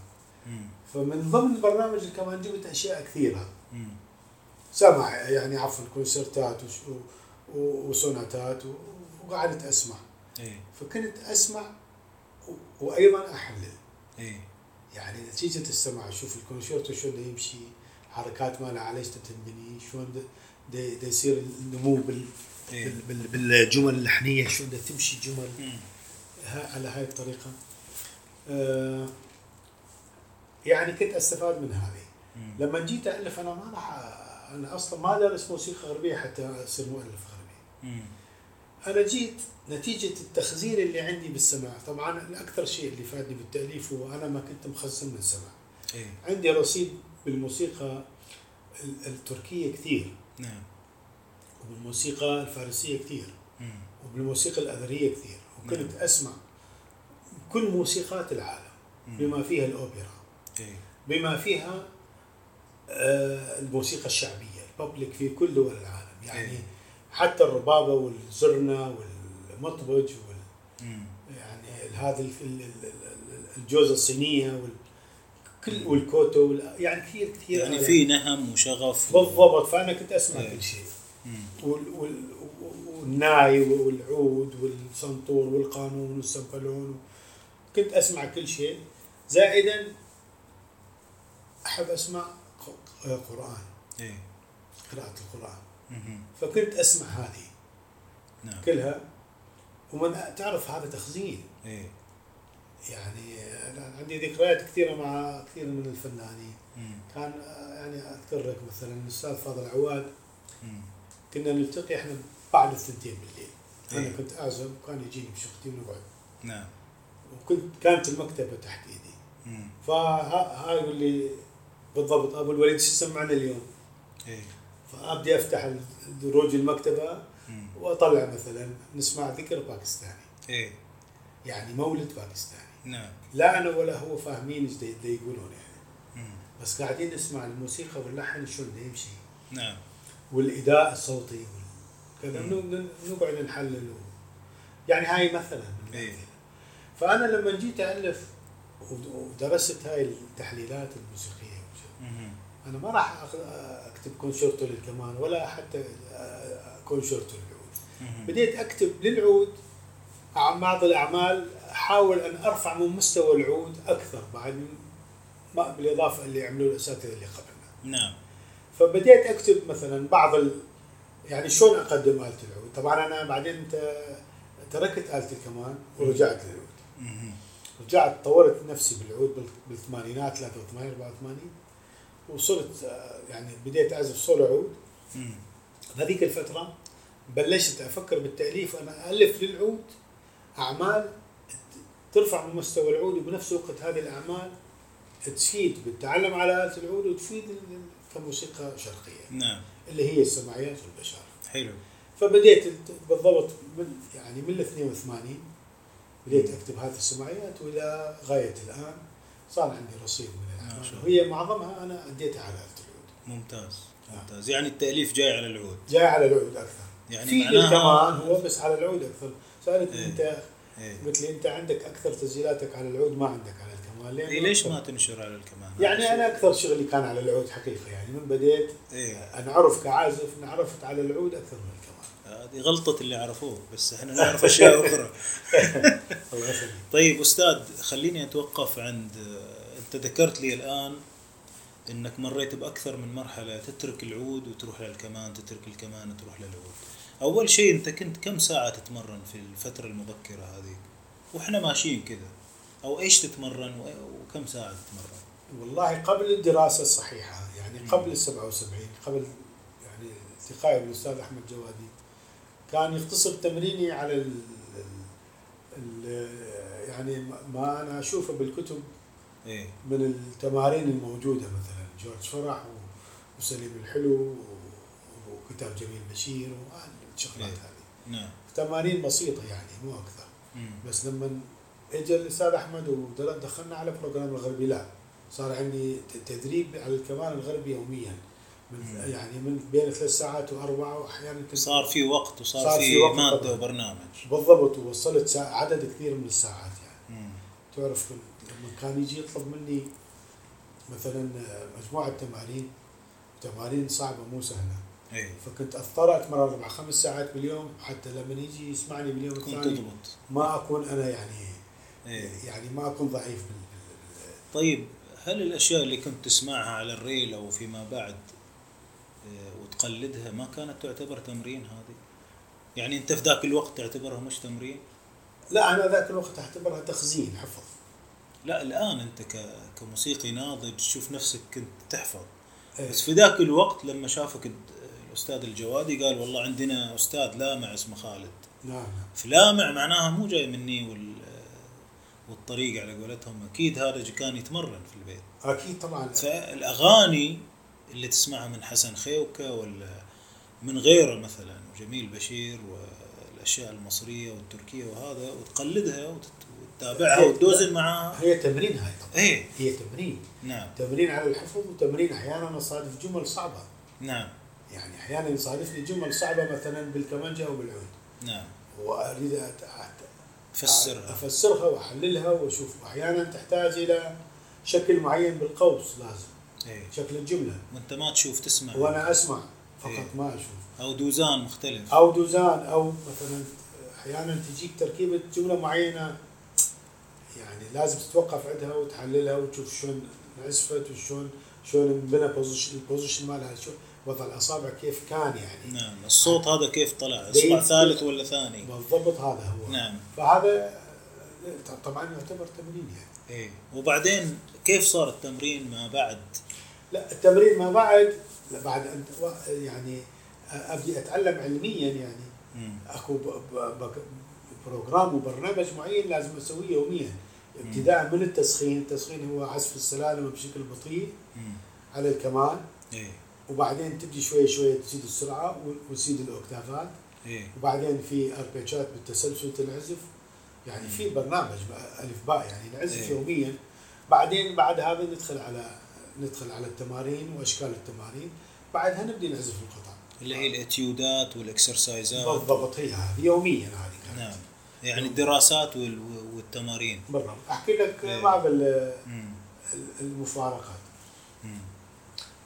مم. فمن ضمن البرنامج الكمان جبت أشياء كثيرة. مم. سمع يعني عفوا كونسرتات وسوناتات و- وقعدت أسمع. إيه. فكنت أسمع و- وأيضا أحلل. إيه. يعني نتيجة السمع أشوف الكونشيرتو شلون يمشي. حركات ماله على إيش تنبني شلون ده يصير النمو بال إيه. بال- بال- بالجمل اللحنية شلون تمشي جمل على هاي الطريقة. آه يعني كنت أستفاد من هذه. لما جيت الف أنا ما راح أنا أصلا ما دارس موسيقى غربية حتى أصير مؤلف غربي. أنا جيت نتيجة التخزين اللي عندي بالسمع طبعا الاكثر شيء اللي فادني بالتأليف هو أنا ما كنت مخزن من السمع إيه. عندي رصيد بالموسيقى ال- التركية كثير نعم وبالموسيقى الفارسية كثير مم. وبالموسيقى الاذريه كثير وكنت أسمع كل موسيقات العالم مم. بما فيها الأوبرا إيه بما فيها آه، الموسيقى الشعبية الببليك في كل دول العالم يعني إيه. حتى الربابة والزرنة والمطبج وال مم. يعني هذا ال- ال- ال- ال- الجوزة الصينية وال كل والكوتو وال- يعني كثير كثير يعني. في نهم وشغف. بالضبط فأنا كنت أسمع إيه. كل شيء. مم. وال وال والناي والعود والسنطور والقانون والسنفلون كنت أسمع كل شيء. زائدا أحب أسمع قران إيه. قراءة القرآن. فكنت أسمع هذه نعم. كلها. ومن تعرف هذا تخزين. إيه. يعني أنا عندي ذكريات كثيرة مع كثير من الفنانين مم. كان يعني اذكر لك مثلا الأستاذ فاضل عواد. كنا نلتقي إحنا بعد الثنتين بالليل أنا إيه. كنت أعزم وكان يجيني بشقتي ونقعد نعم وكنت كانت المكتبة تحت إيدي. فهاي يقول لي بالضبط أبو الوليد شو سمعنا اليوم؟ إيه فأبدي أفتح دروج المكتبة. وأطلع مثلا نسمع ذكر باكستاني إيه يعني مولد باكستاني نعم لا أنا ولا هو فاهمين إيش يقولون يعني. بس قاعدين نسمع الموسيقى واللحن شلون يمشي نعم والأداء الصوتي كذا نقعد نحلل يعني هاي مثلا إيه. فأنا لما جيت أألف ود- ودرست هاي التحليلات الموسيقية. أنا ما راح أكتب كونشيرتو للكمان ولا حتى كونشيرتو للعود مم. بديت أكتب للعود عن بعض الأعمال أحاول أن أرفع من مستوى العود أكثر بعد ما بالإضافة اللي عملوه الأساتذة اللي قبلنا. نعم. فبديت أكتب مثلا بعض ال... يعني شلون أقدم آلة العود. طبعا أنا بعدين تركت اله الكمان ورجعت للعود. رجعت طورت نفسي بالعود بال- بالثمانينات 83 84 وصرت آه، يعني بديت أعزف سولو عود مم. بهذيك الفترة بلشت أفكر بالتأليف. أنا ألف للعود أعمال ترفع من مستوى العود وبنفس الوقت هذه الأعمال تفيد بالتعلم على آلة العود وتفيد كموسيقى شرقية. نعم. اللي هي السمعيات والبشار حلو. فبديت بالضبط من يعني من ال 82 بديت أكتب هذه السمعيات وإلى غاية الآن صار عندي رصيد من الأعمال. وهي معظمها أنا أديتها على آلة العود. ممتاز آه. ممتاز. يعني التأليف جاي على العود. جاي على العود أكثر. يعني في معناها- كمان هو بس على العود أكثر. سالت إيه. أنت قلت لي أنت عندك أكثر تسجيلاتك على العود ما عندك على الكمان ليه إيه ليش ما تنشر على الكمان يعني أنا أكثر شغلي كان على العود حقيقة يعني من بديت إيه. أنعرف كعازف انعرفت على العود أكثر من الكمان هذه غلطة اللي عرفوه بس إحنا نعرف أشياء [laughs] أخرى. [laughs] الله يخليك طيب أستاذ خليني أتوقف عند أنت ذكرت لي الآن إنك مريت بأكثر من مرحلة تترك العود وتروح للكمان تترك الكمان وتروح للعود. أول شيء أنت كنت كم ساعة تتمرن في الفترة المبكرة هذه؟ وإحنا ماشيين كذا. أو إيش تتمرن وكم ساعة تتمرن؟ والله قبل الدراسة الصحيحة يعني. قبل ال 77 قبل يعني التقائي بالأستاذ أحمد جوادي كان يقتصر تمريني على ال ال يعني ما أنا أشوفه بالكتب إيه. من التمارين الموجودة مثلا جورج فرح وسليم الحلو وكتاب جميل بشير والشغلات إيه. هذه نعم تمارين بسيطة يعني مو أكثر مم. بس لما اجى الأستاذ أحمد ودخلنا على بروجرام الغربي لا صار عندي تدريب على الكمان الغربي يوميا من. يعني من بين ثلاث ساعات واربعه واحيانا صار في وقت وصار صار في, في وقت مادة طبعاً. وبرنامج بالضبط ووصلت عدد كثير من الساعات يعني مم. تعرف لما كان يجي يطلب مني مثلا مجموعة تمارين تمارين صعبة مو سهلة إيه فكنت اضطر اتمرن أربع خمس ساعات باليوم حتى لما يجي يسمعني باليوم الثاني تضبط ما أكون أنا يعني إيه يعني ما أكون ضعيف بال- طيب هل الأشياء اللي كنت تسمعها على الريل أو فيما بعد آه، وتقلدها ما كانت تعتبر تمرين هذه؟ يعني أنت في ذاك الوقت تعتبرها مش تمرين؟ لا أنا ذاك الوقت أعتبرها تخزين حفظ لا الآن أنت ك- كموسيقي ناضج تشوف نفسك كنت تحفظ إيه. بس في ذاك الوقت لما شافك الاستاذ الجوادي قال والله عندنا أستاذ لامع اسمه خالد. نعم. نعم في لامع معناها مو جاي مني وال والطريق على قولتهم أكيد هذا كان يتمرن في البيت. أكيد طبعا. فالأغاني اللي تسمعها من حسن خيوكة ولا من غيره مثلا جميل بشير والأشياء المصرية والتركية وهذا وتقلدها وتت- وتتابعها هي- وتوزن معاها. هي تمرين هاي طبعا. إيه. هي تمرين. نعم. تمرين على الحفظ وتمرين أحيانا أصادف جمل صعبة. نعم. يعني أحيانا يصادف لي جمل صعبة مثلا بالكمانجة أو بالعود. نعم. وأريد أت- أت- فسرها أفسرها وأحللها وأشوف. أحيانا تحتاج إلى شكل معين بالقوس لازم. إيه. شكل الجملة. وأنت ما تشوف تسمع. وأنا أسمع فقط إيه. ما أشوف. أو دوزان مختلف. أو دوزان أو مثلا أحيانا تجيك تركيبة جملة معينة يعني لازم تتوقف عندها وتحللها وتشوف شلون انعزفت وشلون شلون انبنى position ال position مالها شو وضع الأصابع كيف كان يعني. نعم الصوت هذا كيف طلع؟ أصبع ثالث ولا ثاني؟ بالضبط هذا هو. نعم. فهذا طبعا يعتبر تمرين يعني. إيه. وبعدين كيف صار التمرين ما بعد؟ لا التمرين ما بعد بعد أن يعني أبدي أتعلم علميا يعني. مم. أكو بروجرام وبرنامج معين لازم أسويه يوميا. ابتداء من التسخين التسخين هو عزف السلالم بشكل بطيء مم. على الكمان إيه. وبعدين تبدي شوي شوي تزيد السرعة وتزيد الأوكتافات. إيه. وبعدين في أربيتشات بالتسلسل تنعزف. يعني في برنامج ألف باء يعني نعزف إيه. يوميا. بعدين بعد هذا ندخل على ندخل على التمارين وأشكال التمارين. بعدها نبدي نعزف القطع اللي هي الاتيودات والإكسرسايزات. بالضبط هي هذه. يوميا هذه كانت. نعم. يعني الدراسات وال- والتمارين. بالضبط. أحكي لك إيه. بعض. المفارقات. مم.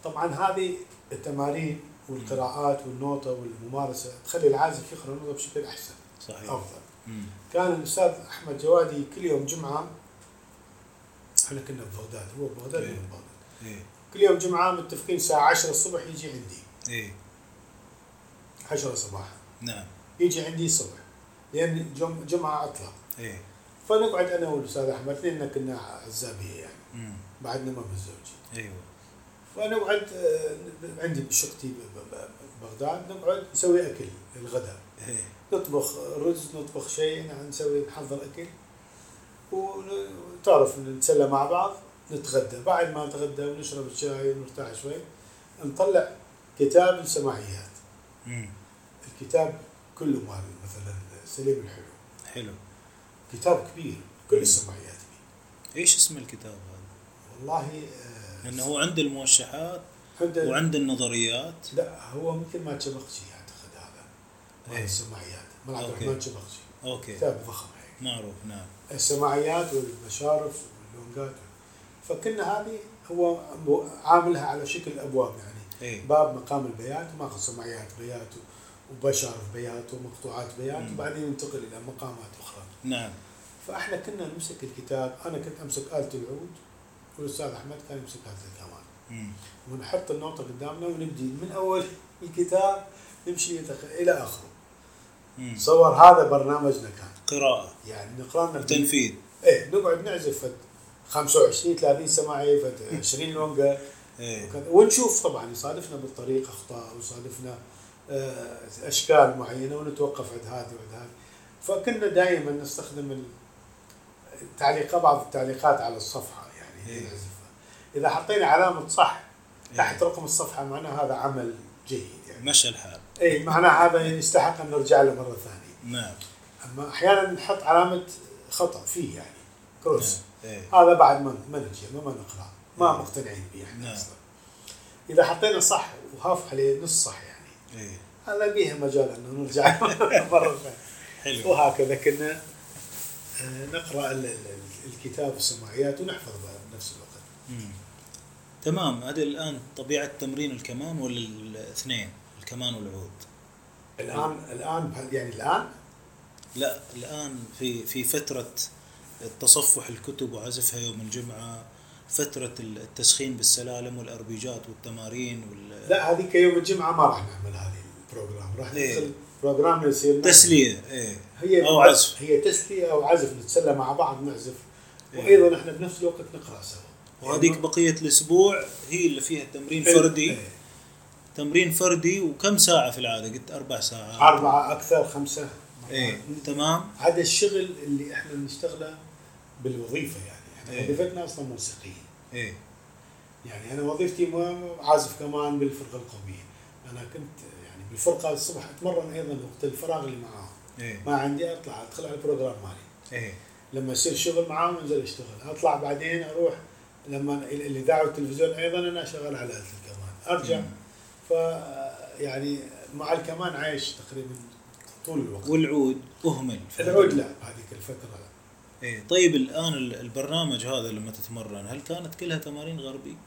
طبعا هذه التمارين والقراءات والنوتة والممارسة تخلي العازف يقرأ النوتة بشكل أحسن صحيح. أفضل. مم. كان الأستاذ أحمد جوادي كل يوم جمعة إحنا كنا ببغداد هو ببغداد إيه. ببغداد إيه. كل يوم جمعة متفقين الساعة 10 الصبح يجي عندي. إيه. 10 صباحا. نعم. يجي عندي الصبح لأن جم جمعة عطلة إيه. فنقعد أنا والأستاذ أحمد اثنين كنا عزابية يعني. مم. بعدنا ما متزوجين أيوه. فنقعد آه، عندي بشقتي ببغداد نقعد نسوي أكل الغداء إيه. نطبخ رز نطبخ شيء نسوي نحضر أكل. وتعرف نتسلى مع بعض نتغدى. بعد ما نتغدى ونشرب الشاي ونرتاح شوي نطلع كتاب السماعيات. الكتاب كله مال مثلا سليم الحلو. حلو. كتاب كبير كل. السماعيات فيه. إيش اسم الكتاب هذا؟ والله آه، لأنه هو عند الموشحات عند وعند النظريات. لا هو مثل ما تشبخشي أعتقد هذا. مال إيه. السماعيات. مال عبد. الرحمن تشبخشي أوكي. كتاب ضخم هيك. معروف نعم. السماعيات والمشارف واللونجات. فكنا هذه هو عاملها على شكل أبواب يعني. إيه. باب مقام البيات وماخذ سماعيات بيات وبشارف بيات ومقطوعات بيات. وبعدين ينتقل إلى مقامات أخرى. نعم. فإحنا كنا نمسك الكتاب. أنا كنت أمسك آلة العود. والاستاذ أحمد كان يمسك اله الكمان. ونحط النوتة قدامنا ونبدي. من أول الكتاب نمشي إلى آخره. صور هذا برنامجنا كان. قراءة. يعني نقرأ لنا وتنفيذ. إيه نقعد نعزف فد 25 30 سماعي فد 20 لونجا. وكذا. ونشوف طبعا يصادفنا بالطريق أخطاء ويصادفنا آه، أشكال معينة ونتوقف عند هذه وعند هذه. فكنا دائما نستخدم ال- التعليقات بعض التعليقات على الصفحة. إيه. إذا حطينا علامة صح تحت إيه. رقم الصفحة معناه هذا عمل جيد يعني. مشى الحال. اي معناه هذا يستحق أن نرجع له مرة ثانية. نعم. أما أحيانا نحط علامة خطأ فيه يعني. كروس. نعم. إيه. هذا بعد ما ما نجي ما نقرأ ما نعم. مقتنعين به إحنا نعم. أصلا. إذا حطينا صح وهاف عليه نص صح يعني. إيه. هذا بيها مجال انه نرجع [laughs] مرة ثانية. حلو. وهكذا كنا آه، نقرأ ال- ال- الكتاب والسماعيات ونحفظ مم. تمام هذا الآن طبيعة تمرين الكمان ولا الاثنين الكمان والعود. الآن الآن يعني الآن؟ لا الآن في في فترة تصفح الكتب وعزفها يوم الجمعة فترة التسخين بالسلالم والأربيجات والتمارين وال لا هذيك يوم الجمعة ما راح نعمل هذه ال program. راح إيه. program يصير تسلية إيه. هي أو عزف. هي تسلية أو عزف نتسلى مع بعض نعزف. إيه. وأيضا إحنا بنفس الوقت نقرأ سوا. وهذيك يعني بقية الأسبوع هي اللي فيها تمرين. فردي. إيه. تمرين فردي وكم ساعة في العادة؟ قلت أربع ساعات. أربعة أكثر خمسة. إيه. تمام. هذا الشغل اللي إحنا بنشتغله بالوظيفة يعني. إحنا إيه. وظيفتنا أصلا موسيقيين إيه. يعني أنا وظيفتي مو- عازف كمان بالفرقة القومية. أنا كنت يعني بالفرقة الصبح أتمرن أيضا وقت الفراغ اللي معاهم. إيه. ما عندي أطلع أدخل على البروجرام مالي. إيه. لما يصير شغل معاهم أنزل أشتغل. أطلع بعدين أروح لما ال- الإذاعة والتلفزيون أيضا أنا شغال على آلة الكمان. أرجع. مم. ف يعني مع الكمان عايش تقريبا طول الوقت. والعود أهمل العود لا هذيك الفترة لا إيه طيب الآن ال- البرنامج هذا لما تتمرن هل كانت كلها تمارين غربي؟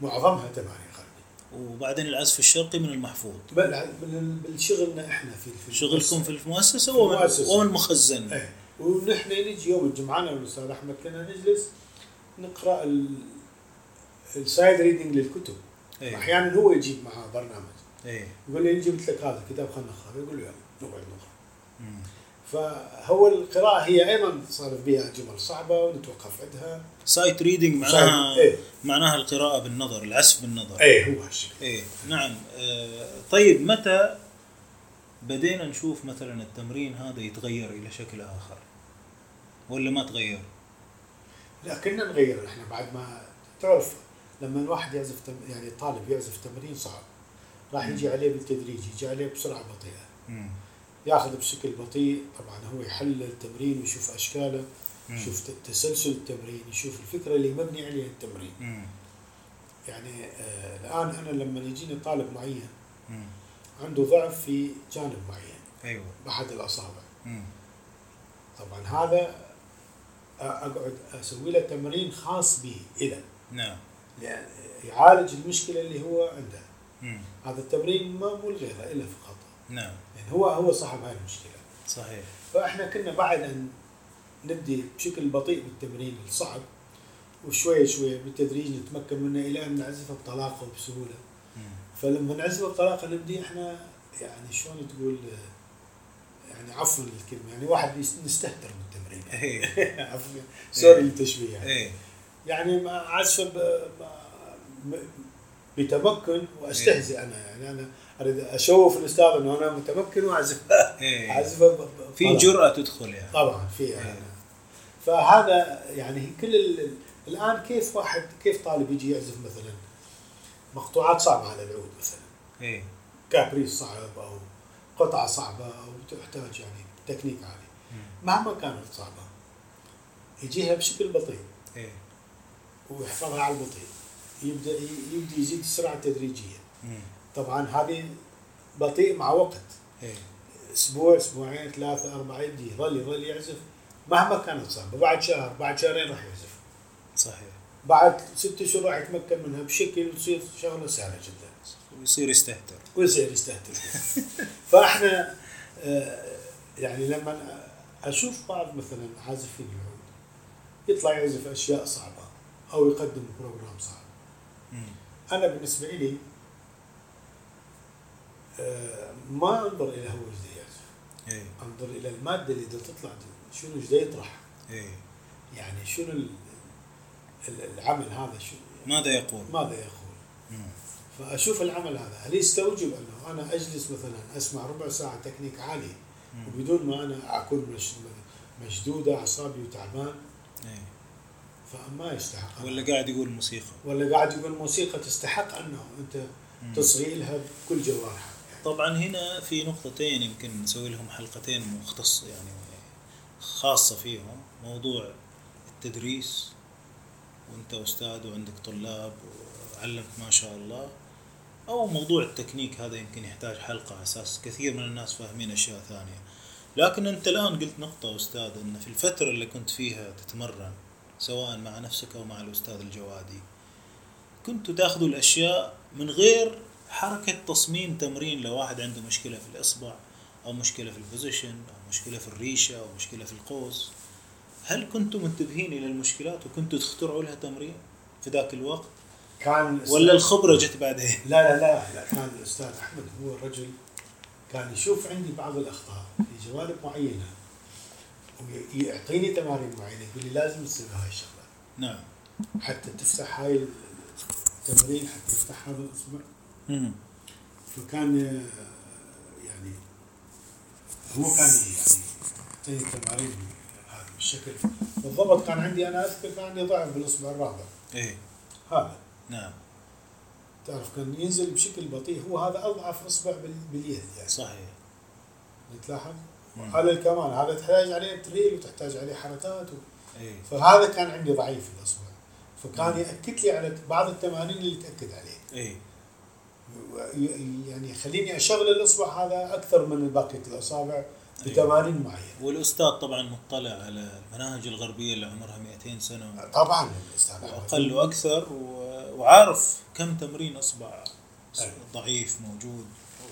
معظمها تمارين غربي. وبعدين العزف الشرقي من المحفوظ. بل بال- بالشغلنا إحنا في في شغلكم في المؤسسة. ومن المخزن إيه. ونحن نجي يوم الجمعة أنا والأستاذ أحمد كنا نجلس نقرأ ال- ال sight reading للكتب. إيه. أحيانا هو يجيب معاه برنامج. إيه. يقول لي جبت لك هذا الكتاب خلينا نقرا يقول له يلا نقعد نقرأ. فهو القراءة هي أيضا صار بها جمل صعبة ونتوقف عندها sight reading معناها إيه. معناها القراءة بالنظر العزف بالنظر. إيه هو هالشكل إيه. نعم. آه طيب متى بدينا نشوف مثلا التمرين هذا يتغير إلى شكل آخر؟ ولا ما تغير؟ لا كنا نغير إحنا بعد ما تعرف لما الواحد يعزف تم يعني طالب يعزف تمرين صعب راح يجي عليه بالتدريج يجي عليه بسرعة بطيئة. ياخذ بشكل بطيء طبعا هو يحلل التمرين ويشوف أشكاله. يشوف تسلسل التمرين يشوف الفكرة اللي مبني عليها التمرين مم. يعني آه الآن أنا لما يجيني طالب معين مم. عنده ضعف في جانب معين أيوه باحد الاصابع مم. طبعا هذا أقعد أسوي له تمرين خاص به إلى نعم. يعني يعالج المشكلة اللي هو عنده. مم. هذا التمرين ما مو لغيره إلا فقط. نعم. يعني هو هو صاحب هاي المشكلة. صحيح. فإحنا كنا بعد أن نبدي بشكل بطيء بالتمرين الصعب وشوي شوي بالتدريج نتمكن منه إلى أن نعزفه بطلاقه وبسهوله مم. فلما نعزفه بطلاقه نبدي إحنا يعني شلون تقول يعني عفوا الكلمة يعني واحد نستهتر بالتمرين إيه. عفوا [laughs] سوري للتشبيه يعني. إيه. يعني ب- بتمكن وأستهزئ أنا يعني. أنا أريد أشوف الأستاذ إنه أنا متمكن وأعزف. [laughs] ب- في. جرأة تدخل يعني. طبعا في إيه. يعني. فهذا يعني كل ال- الآن كيف واحد كيف طالب يجي يعزف مثلا؟ مقطوعات صعبة على العود مثلا. إيه. كابريس صعب أو قطعة صعبة أو تحتاج يعني تكنيك عالي. مهما كانت صعبة. يجيها بشكل بطيء. إيه. ويحفظها على البطيء. يبدأ يبدأ يزيد السرعة تدريجيا. طبعا هذه بطيء مع وقت. إيه. أسبوع أسبوعين ثلاثة اربعه يبدي يظل يظل يعزف. مهما كانت صعبة. بعد شهر بعد شهرين راح يعزف. صحيح. بعد ست شهور راح يتمكن منها بشكل تصير شغله سهلة جدا. ويصير يستهتر. ويصير يستهتر. [laughs] فإحنا آه، يعني لما أشوف بعض مثلا عازفين العود يطلع يعزف أشياء صعبة أو يقدم بروجرام صعب مم. أنا بالنسبة لي آه، ما أنظر إلى هو إيش دا يعزف إيه أنظر إلى المادة اللي دا تطلع دي، شنو إيش دا يطرح إيه يعني شنو ال- ال- العمل هذا شو ماذا يقول؟ ماذا يقول مم. فأشوف العمل هذا هل يستوجب أنه أنا أجلس مثلا أسمع ربع ساعة تكنيك عالي. وبدون ما أنا أكون مش مشدوده أعصابي وتعبان. إيه. فما يستحق. ولا قاعد يقول موسيقى. ولا قاعد يقول موسيقى تستحق أنه أنت. تصغي لها بكل جوارحك يعني. طبعا هنا في نقطتين يمكن نسوي لهم حلقتين مختص يعني خاصة فيهم. موضوع التدريس. وأنت أستاذ وعندك طلاب وعلمت ما شاء الله. أو موضوع التكنيك هذا يمكن يحتاج حلقة على أساس كثير من الناس فاهمين أشياء ثانية. لكن أنت الآن قلت نقطة أستاذ إن في الفترة اللي كنت فيها تتمرن سواء مع نفسك أو مع الأستاذ الجوادي كنتوا تاخذوا الأشياء من غير حركة تصميم تمرين لو واحد عنده مشكلة في الإصبع أو مشكلة في ال position أو مشكلة في الريشة أو مشكلة في القوس. هل كنتم منتبهين إلى المشكلات وكنتوا تخترعوا لها تمرين في ذاك الوقت؟ كان ولا الخبرة جت بعدين؟ لا لا لا لا كان الأستاذ أحمد هو الرجل كان يشوف عندي بعض الأخطاء في جوانب معينة ويعطيني تمارين معينة يقول لي لازم تصير هاي الشغلة. نعم. حتى تفتح هاي التمرين حتى يفتح هذا الاصبع. فكان آه، يعني هو كان يعني يعطيني تمارين هذا بالشكل بالضبط كان عندي أنا أذكر كان عندي ضعف بالاصبع الرابع. إيه. هذا. نعم. تعرف كان ينزل بشكل بطيء. هو هذا أضعف إصبع بال- باليد يعني. صحيح. تلاحظ. هذا الكمان. هذا تحتاج عليه تريل وتحتاج عليه حركات و... إيه. فهذا كان عندي ضعيف الإصبع. فكان يأكد لي على بعض التمارين اللي تأكد عليه. ي- يعني يخليني أشغل الإصبع هذا أكثر من بقيه الأصابع بتمارين معينة. والأستاذ طبعا مطلع على المناهج الغربية اللي عمرها 200 سنة. طبعا. الاستاذ. وأقل وأكثر و- وعارف كم تمرين إصبع أيوة. ضعيف موجود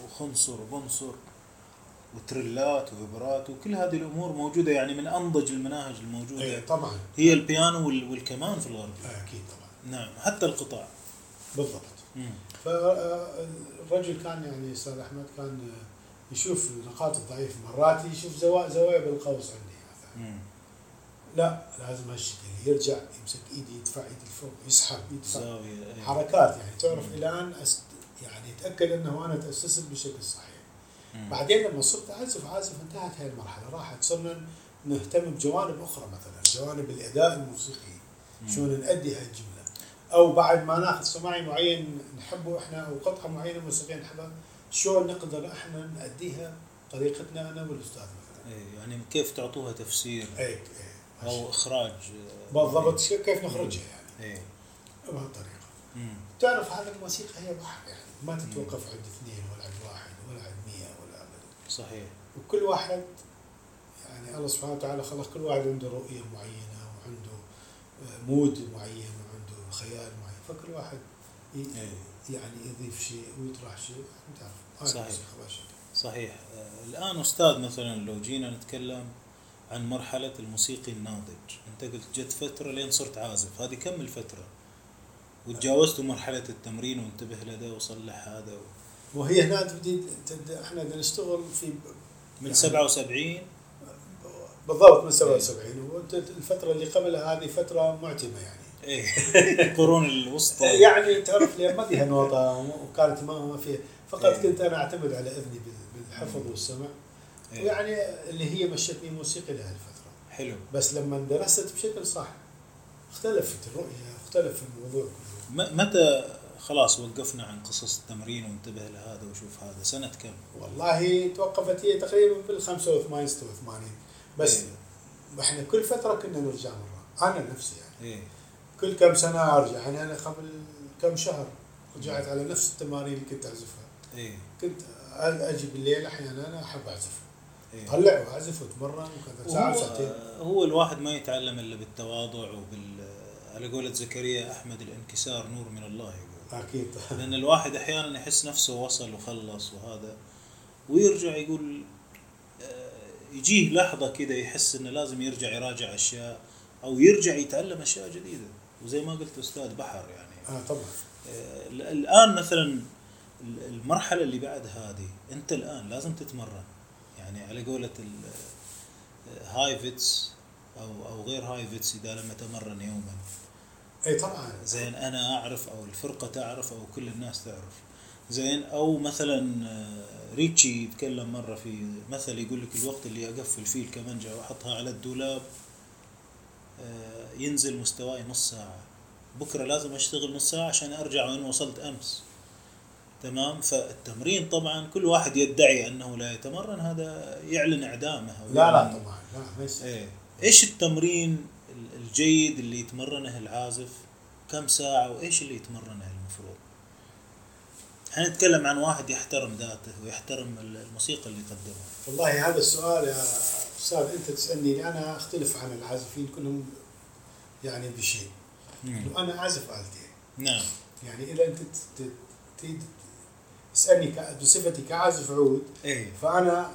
وخنصر وبنصر وتريلات وفبرات وكل هذه الأمور موجودة يعني من أنضج المناهج الموجودة. إيه طبعا. هي البيانو وال- والكمان في الغرب. أكيد طبعا. نعم حتى القطاع. بالضبط. فالرجل كان يعني أستاذ أحمد كان يشوف النقاط الضعيفه مرات يشوف زوايا بالقوس عندي مثلا. لا لازم هالشكل يرجع يمسك إيدي يدفع إيدي لفوق يسحب يدفع زاوية إيه. حركات. يعني تعرف إلى ان أست يعني أتأكد إنه أنا تاسست بالشكل الصحيح مم. بعدين لما صرت أعزف عازف انتهت هاي المرحلة. راحت صرنا نهتم بجوانب أخرى مثلا جوانب الأداء الموسيقي. شلون نأدي هالجمله أو بعد ما ناخذ صناعي معين نحبه إحنا أو قطعة معينة موسيقيه نحبها شلون نقدر إحنا نأديها طريقتنا أنا والأستاذ مثلا؟ إيه يعني كيف تعطوها تفسير؟ اي اي أو إخراج. بالضبط كيف نخرجها؟ يعني إيه. بهالطريقة. تعرف هذا الموسيقى هي بحر يعني ما تتوقف عند اثنين ولا عند واحد ولا عند مية ولا ابدا صحيح. وكل واحد يعني الله سبحانه وتعالى خلق كل واحد عنده رؤية معينة وعنده آه، مود معين وعنده خيال معين فكل واحد إيه. يعني يضيف شيء ويطرح شيء. أنت صحيح. صحيح. آه، الآن أستاذ مثلا لو جينا نتكلم عن مرحلة الموسيقي الناضج. أنت قلت جت فترة لين صرت عازف. هذه كم الفترة؟ وتجاوزت مرحلة التمرين وانتبه لده وصلح هذا و... وهي هنا تبدي تبدأ إحنا بدنا نشتغل في من يعني- 77 بالضبط من 77 وانت الفترة اللي قبلها هذه فترة معتمة يعني. إيه. [laughs] القرون الوسطى. يعني تعرف لي ما فيها نوطة وكانت ما فيها. فقط إيه. كنت أنا أعتمد على إذني بال- بالحفظ والسمع. إيه. ويعني اللي هي مشتني موسيقي لهالفترة حلو. بس لما درست بشكل صح اختلفت الرؤية اختلف الموضوع كله. م- متى خلاص وقفنا عن قصص التمرين وانتبه لهذا وشوف هذا؟ سنة كم؟ والله توقفت هي تقريبا بال 85 86 بس إيه. إحنا كل فترة كنا نرجع مرة. أنا نفسي يعني. إيه. كل كم سنة أرجع. يعني أنا قبل كم شهر رجعت على نفس التمارين اللي كنت أعزفها. إيه. كنت أجي بالليل أحيانا أنا أحب أعزف. إيه طلع واعزف واتمرن وكذا. ساعة وساعتين هو الواحد ما يتعلم إلا بالتواضع وبال على قولة زكريا أحمد الانكسار نور من الله يقول. أكيد. لأن الواحد أحيانا يحس نفسه وصل وخلص وهذا ويرجع يقول آه، يجيه لحظة كذا يحس إنه لازم يرجع يراجع أشياء أو يرجع يتعلم أشياء جديدة. وزي ما قلت أستاذ بحر يعني. آه طبعا. آه، الآن مثلا المرحلة اللي بعد هذه أنت الآن لازم تتمرن. يعني على قولة الهايفتس أو أو غير هايفتس إذا لم اتمرن يوما. إي طبعا. زين أنا أعرف أو الفرقة تعرف أو كل الناس تعرف. زين أو مثلا آه، ريتشي يتكلم مرة في مثل يقول لك الوقت اللي أقفل فيه الكمنجه وأحطها على الدولاب آه، ينزل مستواي نص ساعة. بكرة لازم أشتغل نص ساعة عشان أرجع وين وصلت أمس. تمام؟ فالتمرين طبعا كل واحد يدعي أنه لا يتمرن هذا يعلن إعدامه. لا لا طبعا. لا يصير. إيه. إيش التمرين ال- الجيد اللي يتمرنه العازف؟ كم ساعة وإيش اللي يتمرنه المفروض؟ إحنا نتكلم عن واحد يحترم ذاته ويحترم ال- الموسيقى اللي يقدمها. والله هذا السؤال يا أستاذ أنت تسألني أنا أختلف عن العازفين كلهم يعني بشيء. انه أنا أعزف آلتين. نعم. يعني إذا أنت تريد تسالني ك- بصفتي كعازف عود إيه. فأنا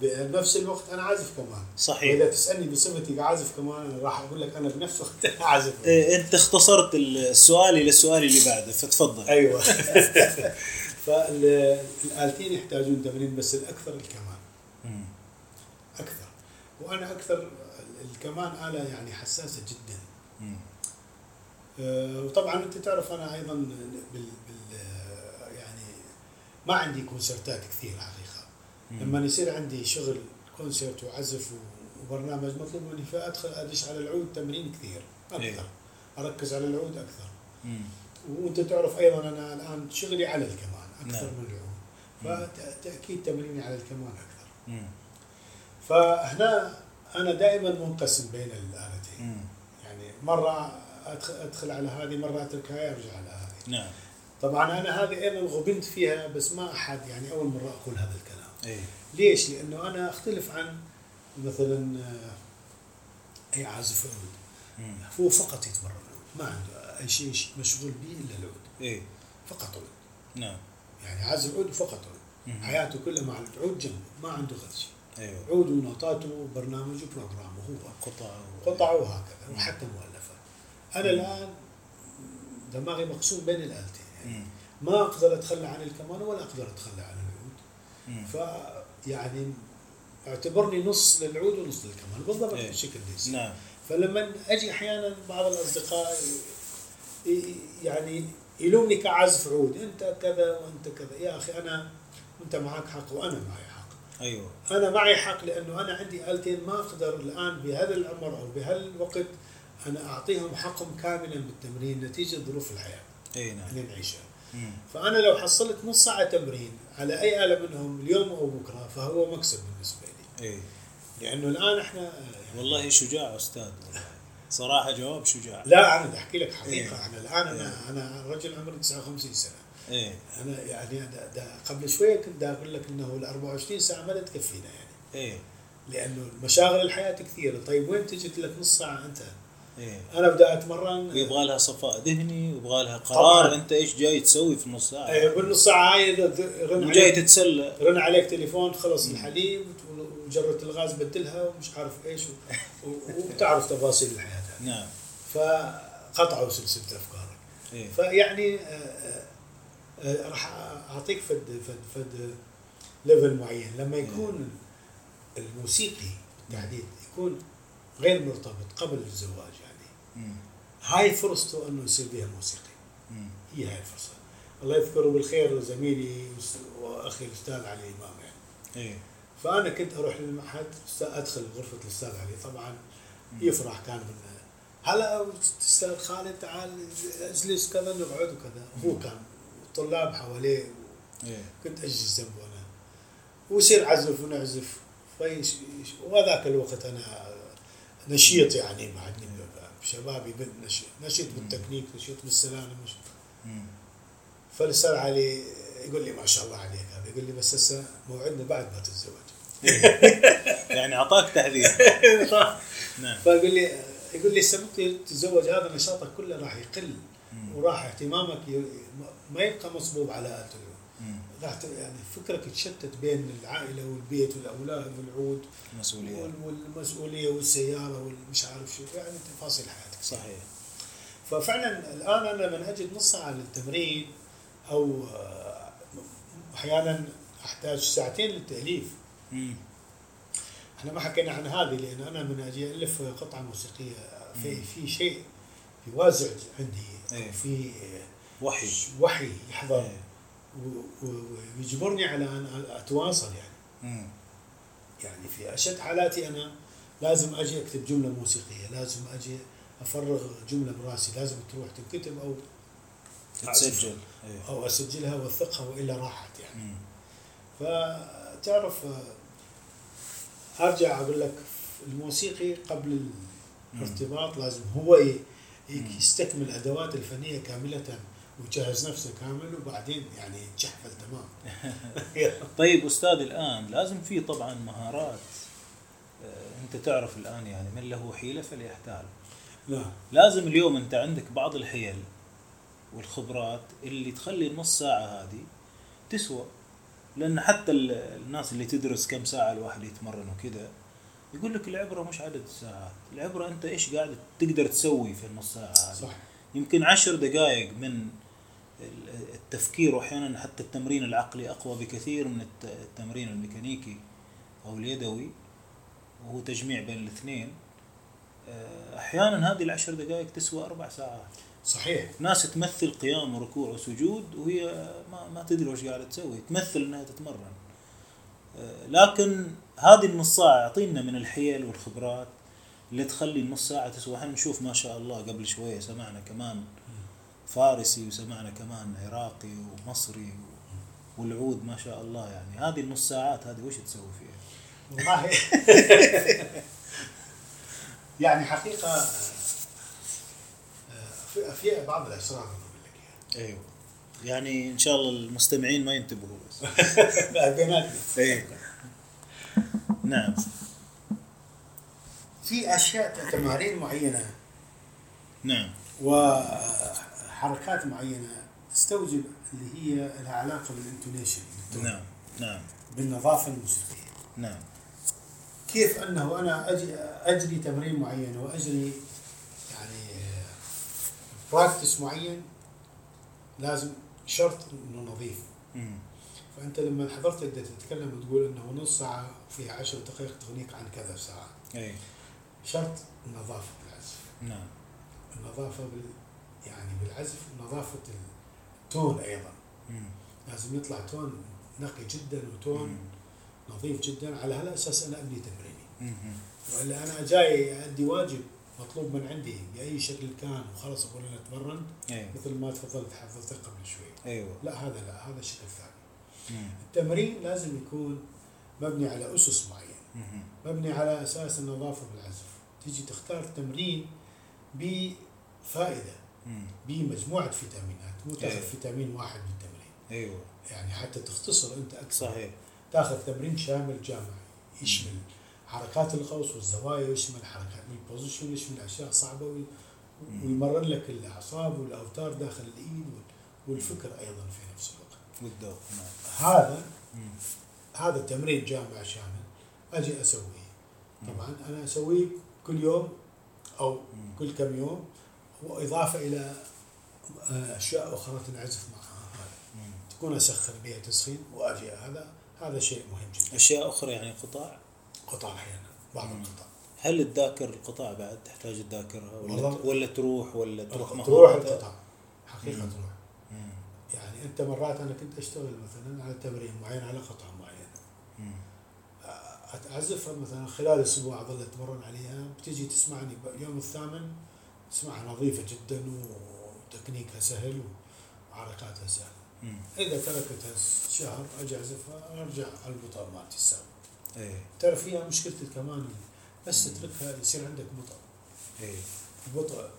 بنفس الوقت أنا عازف كمان. صحيح. وإذا تسألني بصفتي كعازف كمان أنا راح أقول لك أنا بنفس الوقت اعزف إيه أنت اختصرت السؤال إلى السؤال اللي بعده فتفضل. أيوه. [laughs] فالالتين يحتاجون تمرين بس الأكثر الكمان. مم. أكثر. وأنا أكثر الكمان آلة يعني حساسة جدا. مم. آه، وطبعا أنت تعرف أنا أيضا بال, بال ما عندي كونسرتات كثير حقيقة. لما يصير عندي شغل كونسرت وعزف وبرنامج مطلوب مني فأدخل أدش على العود تمرين كثير إيه. أكثر أركز على العود أكثر مم. وأنت تعرف أيضا أنا الآن شغلي على الكمان أكثر نعم. من العود فتأكيد تمريني على الكمان أكثر مم. فهنا أنا دائما منقسم بين الآلتين. يعني مرة أدخل على هذه مرة اترك هاي أرجع على هذه نعم طبعا أنا هذه أيضا غبنت فيها بس ما أحد يعني أول مرة أقول هذا الكلام. إيه. ليش؟ لأنه أنا أختلف عن مثلا آه، أي عازف عود. هو فقط يتمرن عود ما عنده أي شيء مشغول به إلا العود. إيه. فقط عود نعم. يعني عازف عود فقط عود مم. حياته كلها مع العود جنبه ما عنده غير شيء. أيوه. عود ونوتاته وبرنامج وبروجرامه هو قطع قطع وهكذا وحتى مؤلفات أنا الآن دماغي مقسوم بين الآلتين. يعني مم. ما أقدر أتخلى عن الكمان ولا أقدر أتخلى عن العود مم. ف يعني اعتبرني نص للعود ونص للكمان بالضبط إيه. بالشكل ده يصير. نعم فلما أجي أحيانا بعض الأصدقاء يعني يلومني كعازف عود أنت كذا وأنت كذا يا أخي أنا أنت معك حق وأنا معي حق أيوه أنا معي حق لأنه أنا عندي آلتين ما أقدر الآن بهذا العمر أو بهالوقت أنا أعطيهم حقهم كاملا بالتمرين نتيجة ظروف الحياة إي نعم. مم. فأنا لو حصلت نص ساعة تمرين على أي آلة منهم اليوم أو بكرة فهو مكسب بالنسبة لي. إي. لأنه الآن إحنا يعني والله شجاع أستاذ. والله صراحة جواب شجاع. لا أنا بدي أحكي لك حقيقة. إيه. أنا الآن إيه. أنا أنا رجل عمري 59 سنة. إيه أنا يعني دا دا قبل شوية كنت أقول لك إنه ال 24 ساعة ما تكفينا يعني. إيه لأنه مشاغل الحياة كثيرة. طيب وين تجد لك نص ساعة أنت؟ إيه. أنا بدي أتمرن. ويبغى لها صفاء ذهني ويبغى لها قرار طبعاً. أنت إيش جاي تسوي في النص ساعة. إيه، بالنص ساعة هاي رن عليك تتسلى. رن عليك تليفون خلص الحليب وجرة الغاز بدلها ومش عارف إيش [laughs] و- وبتعرف تفاصيل الحياة. نعم. فقطعوا سلسلة أفكارك. إيه. فيعني آه، آه، آه، راح أعطيك فد فد فد ليفل معين. لما يكون الموسيقي بالتحديد يكون غير مرتبط قبل الزواج. هاي فرصته إنه يصير بها موسيقي. هي هاي الفرصة. الله يذكره بالخير زميلي وأخي الأستاذ علي إمام يعني. إيه. فأنا كنت أروح للمعهد أدخل غرفة الأستاذ علي. طبعا يفرح كان من هلا أستاذ خالد تعال اجلس كذا نقعد وكذا. هو كان طلاب حواليه إيه. كنت أجلس جنبه أنا. ويصير عزف ونعزف. فيش وهذاك الوقت أنا نشيط يعني بعدني بشبابي بنت نشيط نشيط بالتكنيك نشيط بالسلالم نشيط مم. فالاستاذ علي يقول لي ما شاء الله عليك هذا. يقول لي بس هسه موعدنا بعد ما تتزوج. يعني أعطاك تحذير. [laughs] نعم. فيقول لي يقول لي ممكن تتزوج هذا نشاطك كله راح يقل. وراح اهتمامك ما يبقى مصبوب على آلة العود مم. راح ت- يعني فكرك يتشتت بين العائلة والبيت والأولاد والعود وال- والمسؤولية والسيارة والمش عارف شو يعني تفاصيل حياتك صحيح ففعلا الآن أنا لما أجد نص ساعه للتمرين أو آه، أحيانا أحتاج ساعتين للتأليف مم. إحنا ما حكينا عن هذه لأن أنا من أجي ألف قطعة موسيقية في مم. في شيء في وازع عندي. أو في وحي وحي يحضر إيه. ويجبرني على أن أتواصل يعني. مم. يعني في أشد حالاتي أنا لازم أجي أكتب جملة موسيقية لازم أجي أفرغ جملة براسي لازم تروح تنكتب أو تتسجل. إيه. أو أسجلها وأوثقها وإلا راحت يعني. مم. فتعرف أرجع أقول لك الموسيقي قبل الارتباط لازم هو يستكمل الادوات الفنية كاملة ويجهز نفسه كامل وبعدين يعني يتشحفل تمام. [laughs] طيب أستاذ الآن لازم في طبعا مهارات آه، أنت تعرف الآن يعني من له حيلة فليحتال. نعم لازم اليوم أنت عندك بعض الحيل والخبرات اللي تخلي النص ساعة هذه تسوى. لأن حتى ال- الناس اللي تدرس كم ساعة الواحد يتمرن وكذا يقول لك العبرة مش عدد الساعات العبرة أنت إيش قاعد تقدر تسوي في النص ساعة هذه؟ صح. يمكن عشر دقائق من التفكير واحيانا حتى التمرين العقلي أقوى بكثير من الت- التمرين الميكانيكي أو اليدوي وهو تجميع بين الاثنين. آه، أحيانا هذه العشر دقائق تسوى أربع ساعات. صحيح. ناس تمثل قيام وركوع وسجود وهي ما ما تدري وش قاعدة تسوي تمثل إنها تتمرن. آه، لكن هذه النص ساعة اعطينا من الحيل والخبرات اللي تخلي النص ساعة تسوى. إحنا نشوف ما شاء الله قبل شوية سمعنا كمان فارسي وسمعنا كمان عراقي ومصري و- والعود ما شاء الله يعني. هذه النص ساعات هذه وش تسوي فيها؟ والله. [laughs] يعني حقيقة آه، في في بعض الأسرار أنا أقول لك أيوه. يعني إن شاء الله المستمعين ما ينتبهوا بس. [laughs] بيناتنا أيوه نعم. في أشياء تمارين معينة؟ نعم. وحركات معينة تستوجب اللي هي لها علاقه بالانتونيشن. نعم نعم. بالنظافة الموسيقيه نعم. كيف أنه أنا أجي أجري تمرين معين وأجري يعني براكتس معين لازم شرط إنه نظيف. مم. فأنت لما حضرت تتكلم وتقول إنه نص ساعة فيها عشر دقائق تغنيك عن كذا ساعة. اي شرط النظافة بالعزف. نعم. النظافة بال يعني بالعزف ونظافة التون أيضا مم. لازم يطلع تون نقي جدا وتون مم. نظيف جدا على هالأساس أنا أبني تمريني. وإلا أنا جاي ادي واجب مطلوب من عندي بأي شكل كان وخلص أقول أنا أتمرن أيوه مثل ما تفضلت حضرتك قبل شوي أيوه لا هذا لا هذا شكل ثاني مم. التمرين لازم يكون مبني على أسس معينة مم. مبني على أساس النظافة بالعزف تيجي تختار تمرين بفائدة. بمجموعه فيتامينات مو تأخذ إيه. فيتامين واحد من التمرين أيوه يعني حتى تختصر أنت أكثر صحيح تأخذ تمرين شامل جامعي يشمل حركات القوس والزوايا ويشمل حركات ال position يشمل أشياء صعبة وي- ويمرن لك الأعصاب والأوتار داخل الإيد وال- والفكر أيضا في نفس الوقت. والذوق نعم هذا مم. هذا تمرين جامع شامل أجي أسويه. طبعا أنا أسويه كل يوم أو مم. كل كم يوم وإضافة إلى آه، أشياء أخرى تنعزف معها هذا. تكون اسخن بها تسخين واجي هذا هذا شيء مهم جدا. أشياء أخرى يعني قطع قطع أحيانا بعض مم. القطع هل تذاكر القطع بعد تحتاج تذاكرها ولا ولا تروح ولا تروح تروح؟ القطع حقيقة مم. تروح مم. يعني أنت مرات أنا كنت أشتغل مثلا على تمرين معين على قطعة معينة مم. اعزفها مثلا خلال أسبوع اظل أتمرن عليها بتجي تسمعني يوم الثامن تسمعها نظيفة جدا وتكنيكها سهل وحركاتها سهله مم. إذا تركتها شهر أجي اعزفها ارجع على البطء مالتي السابق. إيه. ترى فيها مشكله الكمان بس تتركها يصير عندك بطء إيه. بطء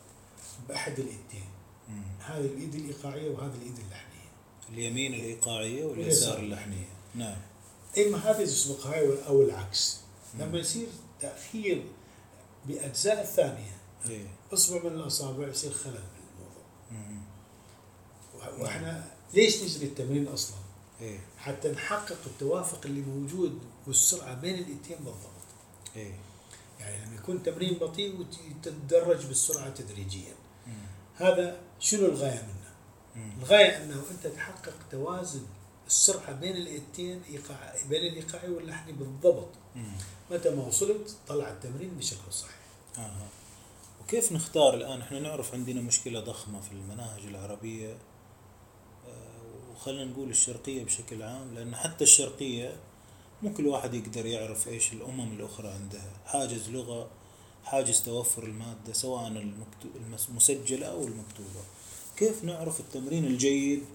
بأحد الإيدين. مم. هذه الإيد الإيقاعية وهذه الإيد اللحنية. اليمين الإيقاعية واليسار. اللحنية. نعم. اما هذه تسبق هاي أو العكس. لما يصير تأخير بأجزاء الثانية إيه أصبع من الأصابع يصير خلل بالموضوع وإحنا ليش نجري التمرين أصلا؟ إيه حتى نحقق التوافق اللي موجود والسرعة بين الإيدين بالضبط إيه يعني لما يكون تمرين بطيء وتتدرج بالسرعة تدريجيا مم. هذا شنو الغاية منه؟ مم. الغاية أنه أنت تحقق توازن السرعة بين الإيدين ايقاع بين الايقاعي واللحني بالضبط مم. متى ما وصلت طلع التمرين بشكل صحيح آه. وكيف نختار الآن؟ إحنا نعرف عندنا مشكلة ضخمة في المناهج العربية آه، وخلينا نقول الشرقية بشكل عام لأن حتى الشرقية مو كل واحد يقدر يعرف إيش الأمم الأخرى عندها. حاجز لغة حاجز توفر المادة سواء المسجلة أو المكتوبة. كيف نعرف التمرين الجيد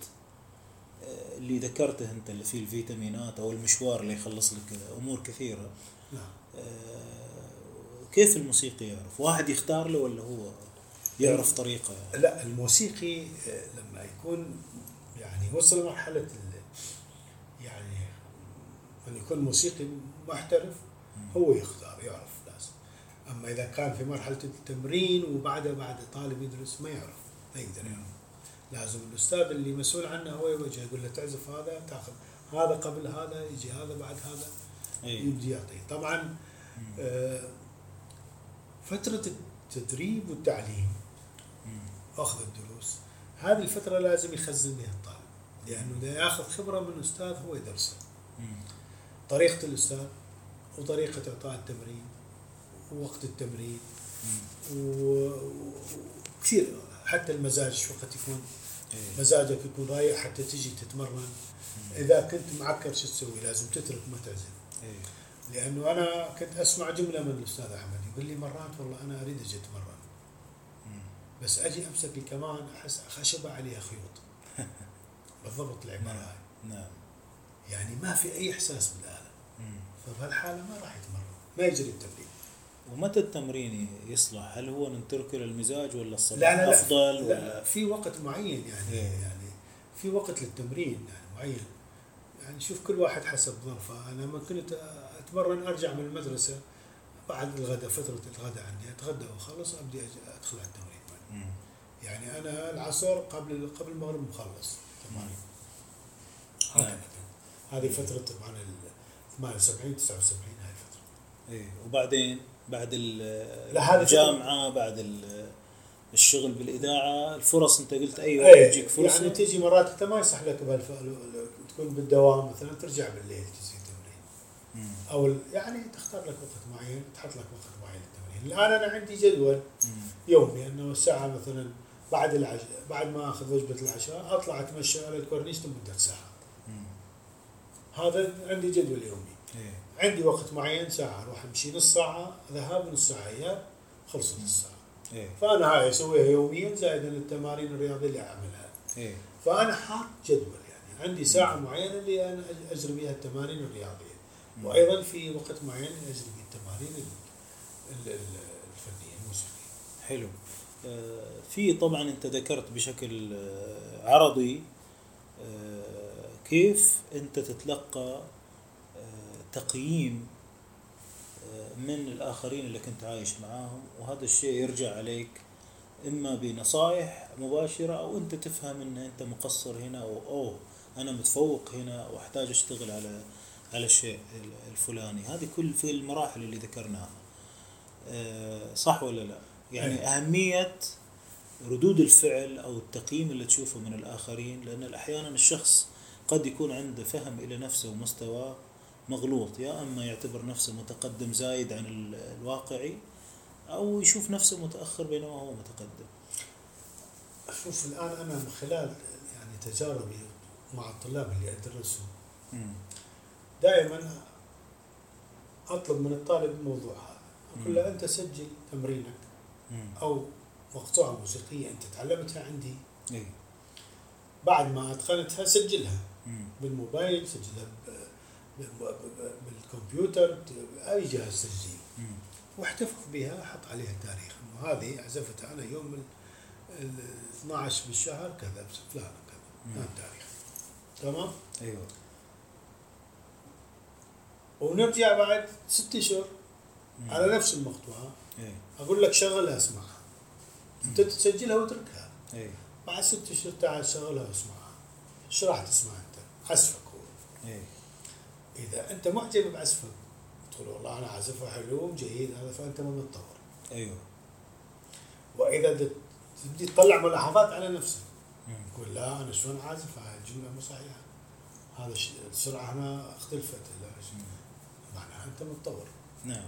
آه، اللي ذكرته أنت اللي فيه الفيتامينات أو المشوار اللي يخلص لك أمور كثيرة؟ نعم. آه، كيف الموسيقي يعرف؟ واحد يختار له ولا هو يعرف طريقة؟ يعني؟ لا الموسيقي آه، لما يكون يعني وصل لمرحلة ال- يعني من يكون موسيقي محترف هو يختار يعرف لازم أما إذا كان في مرحلة التمرين وبعدها بعد طالب يدرس ما يعرف ما يقدر يعرف لازم الأستاذ اللي مسؤول عنه هو يوجه يقول له تعزف هذا تأخذ هذا قبل هذا يجي هذا بعد هذا اي يبدي يعطيه طبعا آه، فترة التدريب والتعليم. أخذ الدروس. هذه الفترة لازم يخزن بها الطالب لأنه إذا ياخذ خبرة من أستاذ هو يدرسه. طريقة الأستاذ وطريقة إعطاء التمرين ووقت التمرين وكثير حتى المزاج شو وقت يكون مزاجك يكون رايق حتى تجي تتمرن. إذا كنت معكر شو تسوي؟ لازم تترك ما تعزف لأنه أنا كنت أسمع جملة من الأستاذ أحمد يقول لي مرات والله أنا أريد أجي اتمرن بس أجي أمسك الكمان أحس خشبة عليها خيوط [laughs] بالضبط العبارة هاي. نعم. يعني ما في أي إحساس بالآلة. مم. فبهالحالة ما راح يتمرن. ما يجري التمرين. ومتى التمرين يصلح؟ هل هو نتركه للمزاج ولا الصباح لا لا لا. أفضل لا ولا؟ في وقت معين يعني إيه. يعني في وقت للتمرين يعني معين. يعني شوف كل واحد حسب ظرفه. أنا لما كنت اتمرن أرجع من المدرسة بعد الغداء فترة الغداء عندي أتغدى وأخلص أبدي أج- أدخل على التمرين. يعني أنا العصر قبل قبل المغرب مخلص تمام نعم. هكذا هذه فترة طبعا ال 78 79 هاي الفترة إيه وبعدين بعد الجامعة بعد ال- الشغل بالإذاعة الفرص أنت قلت أيوه إيه تجيك فرصة يعني تجي مرات أنت ما يصح لك. تكون بالدوام مثلا ترجع بالليل. أو يعني تختار لك وقت معين تحط لك وقت معين للتمرين. الآن أنا عندي جدول. يومي إنه الساعة مثلا بعد العشاء بعد ما آخذ وجبة العشاء أطلع أتمشى على الكورنيش لمده ساعه. هذا عندي جدول يومي. إيه. عندي وقت معين ساعة أروح أمشي نص ساعة ذهاب ونص ساعة إياب خلصت الساعة. إيه. فأنا هاي أسويها يوميا زائدا التمارين الرياضية اللي أعملها. إيه. فأنا حاط جدول يعني عندي ساعة معينة اللي أنا أجري بها التمارين الرياضية. وأيضا في وقت معين اجري به التمارين ال- ال- ال- الفنية الموسيقية. حلو. آه، في طبعا أنت ذكرت بشكل آه، عرضي آه، كيف أنت تتلقى تقييم من الآخرين اللي كنت عايش معاهم وهذا الشيء يرجع عليك إما بنصائح مباشرة أو أنت تفهم إن أنت مقصر هنا أو أوه أنا متفوق هنا وأحتاج أشتغل على على الشيء الفلاني هذه كل في المراحل اللي ذكرناها آه، صح ولا لا يعني إيه. أهمية ردود الفعل أو التقييم اللي تشوفه من الآخرين لأن أحيانا الشخص قد يكون عنده فهم إلى نفسه ومستواه مغلوط يا أما يعتبر نفسه متقدم زايد عن ال- الواقعي أو يشوف نفسه متأخر بينما هو متقدم شوف الآن أنا من خلال يعني تجاربي مع الطلاب اللي أدرسهم. دائما أطلب من الطالب الموضوع هذا. أقول له أنت سجل تمرينك. أو مقطوعة موسيقية أنت تعلمتها عندي. إيه. بعد ما أتقنتها سجلها. مم. بالموبايل سجلها بالكمبيوتر أي جهاز تسجيل. واحتفظ بها حط عليها التاريخ. إنه هذه عزفتها أنا يوم ال ال 12 بالشهر كذا فلان كذا. التاريخ. تمام؟ أيوه. ونرجع بعد ست أشهر. على نفس المقطوعة إيه. أقول لك شغلها أسمعها أنت تسجلها وتركها إيه. بعد ست أشهر تعال شغلها وأسمعها إيش راح تسمع أنت؟ عزفك هو إيه. إذا أنت معجب بعزفك تقول والله أنا عازفها حلو جيد هذا فأنت ما متطور أيوه وإذا تبدي تطلع ملاحظات على نفسك. تقول لا أنا شلون عازف هاي الجملة مو صحيحة هذا السرعة هنا اختلفت لا انت متطور نعم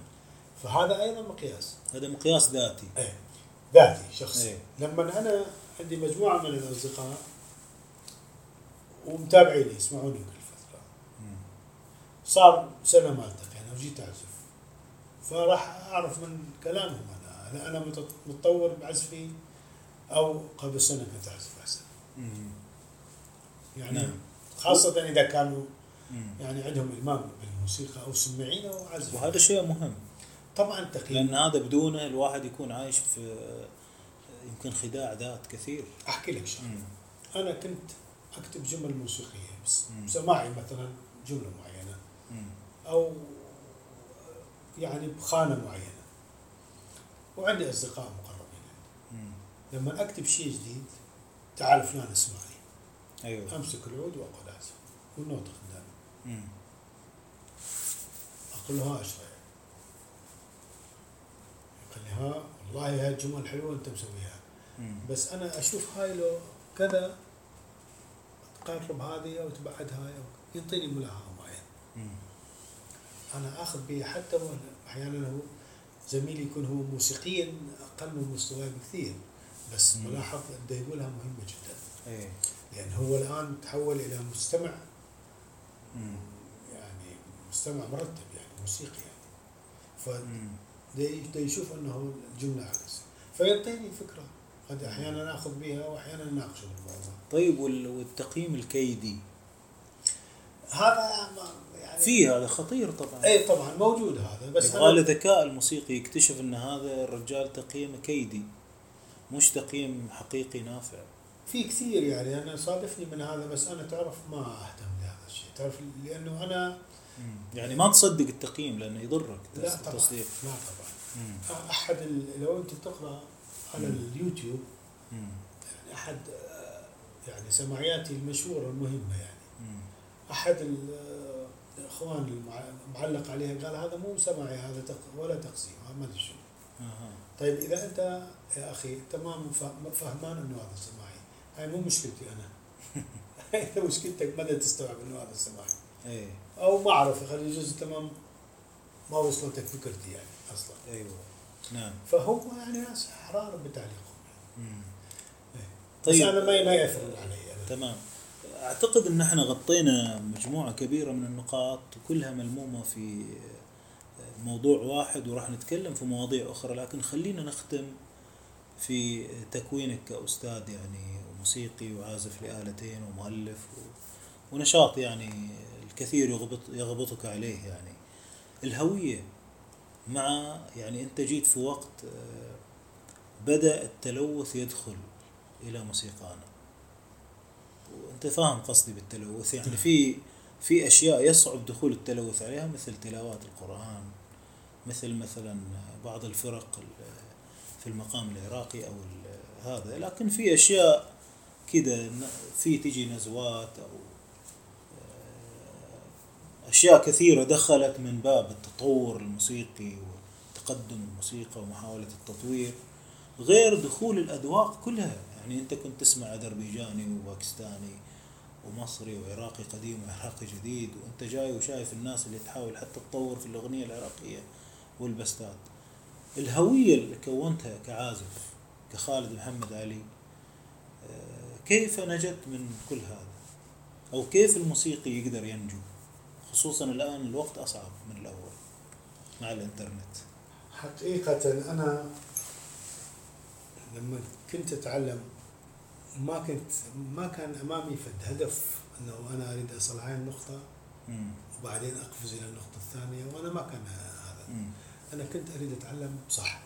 فهذا أيضا مقياس هذا مقياس ذاتي إيه ذاتي شخصي إيه. لما أنا عندي مجموعة من الأصدقاء ومتابعيني يسمعوني كل فترة مم. صار سنة ما التقينا وجيت أعزف فراح أعرف من كلامهم أنا هل أنا مت- متطور بعزفي أو قبل سنة كنت أعزف أحسن. يعني نعم. خاصة إذا كانوا. يعني عندهم إلمام بالموسيقى أو سماعين أو عزف. وهذا شيء مهم. طبعا تقييم. لأن هذا بدونه الواحد يكون عايش في يمكن خداع ذات كثير. أحكي لك شغله مم. أنا كنت أكتب جمل موسيقية بس. سماعي مثلا جملة معينة. مم. أو يعني بخانة معينة. وعندي أصدقاء مقربين. لما أكتب شيء جديد تعال فلان اسمعني. أيوه. أمسك العود وأقعد أعزف. والنوت أقول له ها إيش رايك؟ قال لي ها والله هاي الجمل حلوة أنت مسويها. بس أنا أشوف هاي لو كذا تقرب هذه أو تبعد هاي أو يعطيني ملاحظة معينة مم. أنا آخذ به حتى وأنا أحيانا هو زميلي يكون هو موسيقيا أقل من مستواي بكثير بس. ملاحظ اللي يقولها مهمة جدا إيه لأن هو الآن تحول إلى مستمع. يعني مستمع مرتب يعني موسيقي يعني. ف يشوف إنه الجملة عكس فيعطيني فكرة. قد أحيانا آخذ بها وأحيانا ناقشه بالموضوع. طيب وال- والتقييم الكيدي؟ هذا يعني في هذا خطير طبعا. اي طبعا موجود هذا بس يبغى له ذكاء الموسيقي يكتشف إن هذا الرجال تقييمه كيدي مش تقييم حقيقي نافع. في كثير يعني أنا صادفني من هذا بس أنا تعرف ما أهتم. تعرف لأنه أنا يعني ما تصدق التقييم لأنه يضرك لا طبعا التصديق لا طبعا. أحد لو أنت تقرأ على. اليوتيوب. يعني أحد يعني سماعياتي المشهورة المهمة يعني. أحد ال- الاخوان المع- معلق عليها قال هذا مو سماعي هذا ولا تقسيم ما أدري شو طيب إذا أنت يا أخي تمام فهمان إنه هذا سماعي هاي مو مشكلتي أنا [laughs] [laughs] انت مشكلتك مدى تستوعب إنه هذا سماعي إيه أو ما أعرف خلي يجوز تمام ما وصلتك فكرتي يعني أصلا أيوه نعم فهو يعني ناس احرار بتعليقهم مم. إيه. طيب. بس أنا ما ياثر علي أنا. تمام أعتقد إن إحنا غطينا مجموعة كبيرة من النقاط وكلها ملمومة في موضوع واحد وراح نتكلم في مواضيع أخرى لكن خلينا نختم في تكوينك كأستاذ يعني وموسيقي وعازف لآلتين ومؤلف و- ونشاط يعني الكثير يغبط يغبطك عليه يعني. الهوية مع يعني أنت جيت في وقت آه، بدأ التلوث يدخل إلى موسيقانا. وأنت فاهم قصدي بالتلوث يعني. في في أشياء يصعب دخول التلوث عليها مثل تلاوات القرآن مثل مثلا بعض الفرق ال- في المقام العراقي أو هذا. لكن في أشياء كده في تجي نزوات أو آه، أشياء كثيرة دخلت من باب التطور الموسيقي وتقدم الموسيقى ومحاولة التطوير غير دخول الأذواق كلها. يعني أنت كنت تسمع أذربيجاني وباكستاني ومصري وعراقي قديم وعراقي جديد وأنت جاي وشايف الناس اللي تحاول حتى تطور في الأغنية العراقية والبستات. الهوية اللي كونتها كعازف كخالد محمد علي كيف نجت من كل هذا أو كيف الموسيقي يقدر ينجو خصوصا الآن الوقت أصعب من الأول مع الإنترنت حقيقة أنا لما كنت أتعلم ما كنت ما كان أمامي فد هدف أنه أنا أريد أصل هاي النقطة. وبعدين أقفز إلى النقطة الثانية وأنا ما كان هذا. أنا كنت أريد أتعلم صح.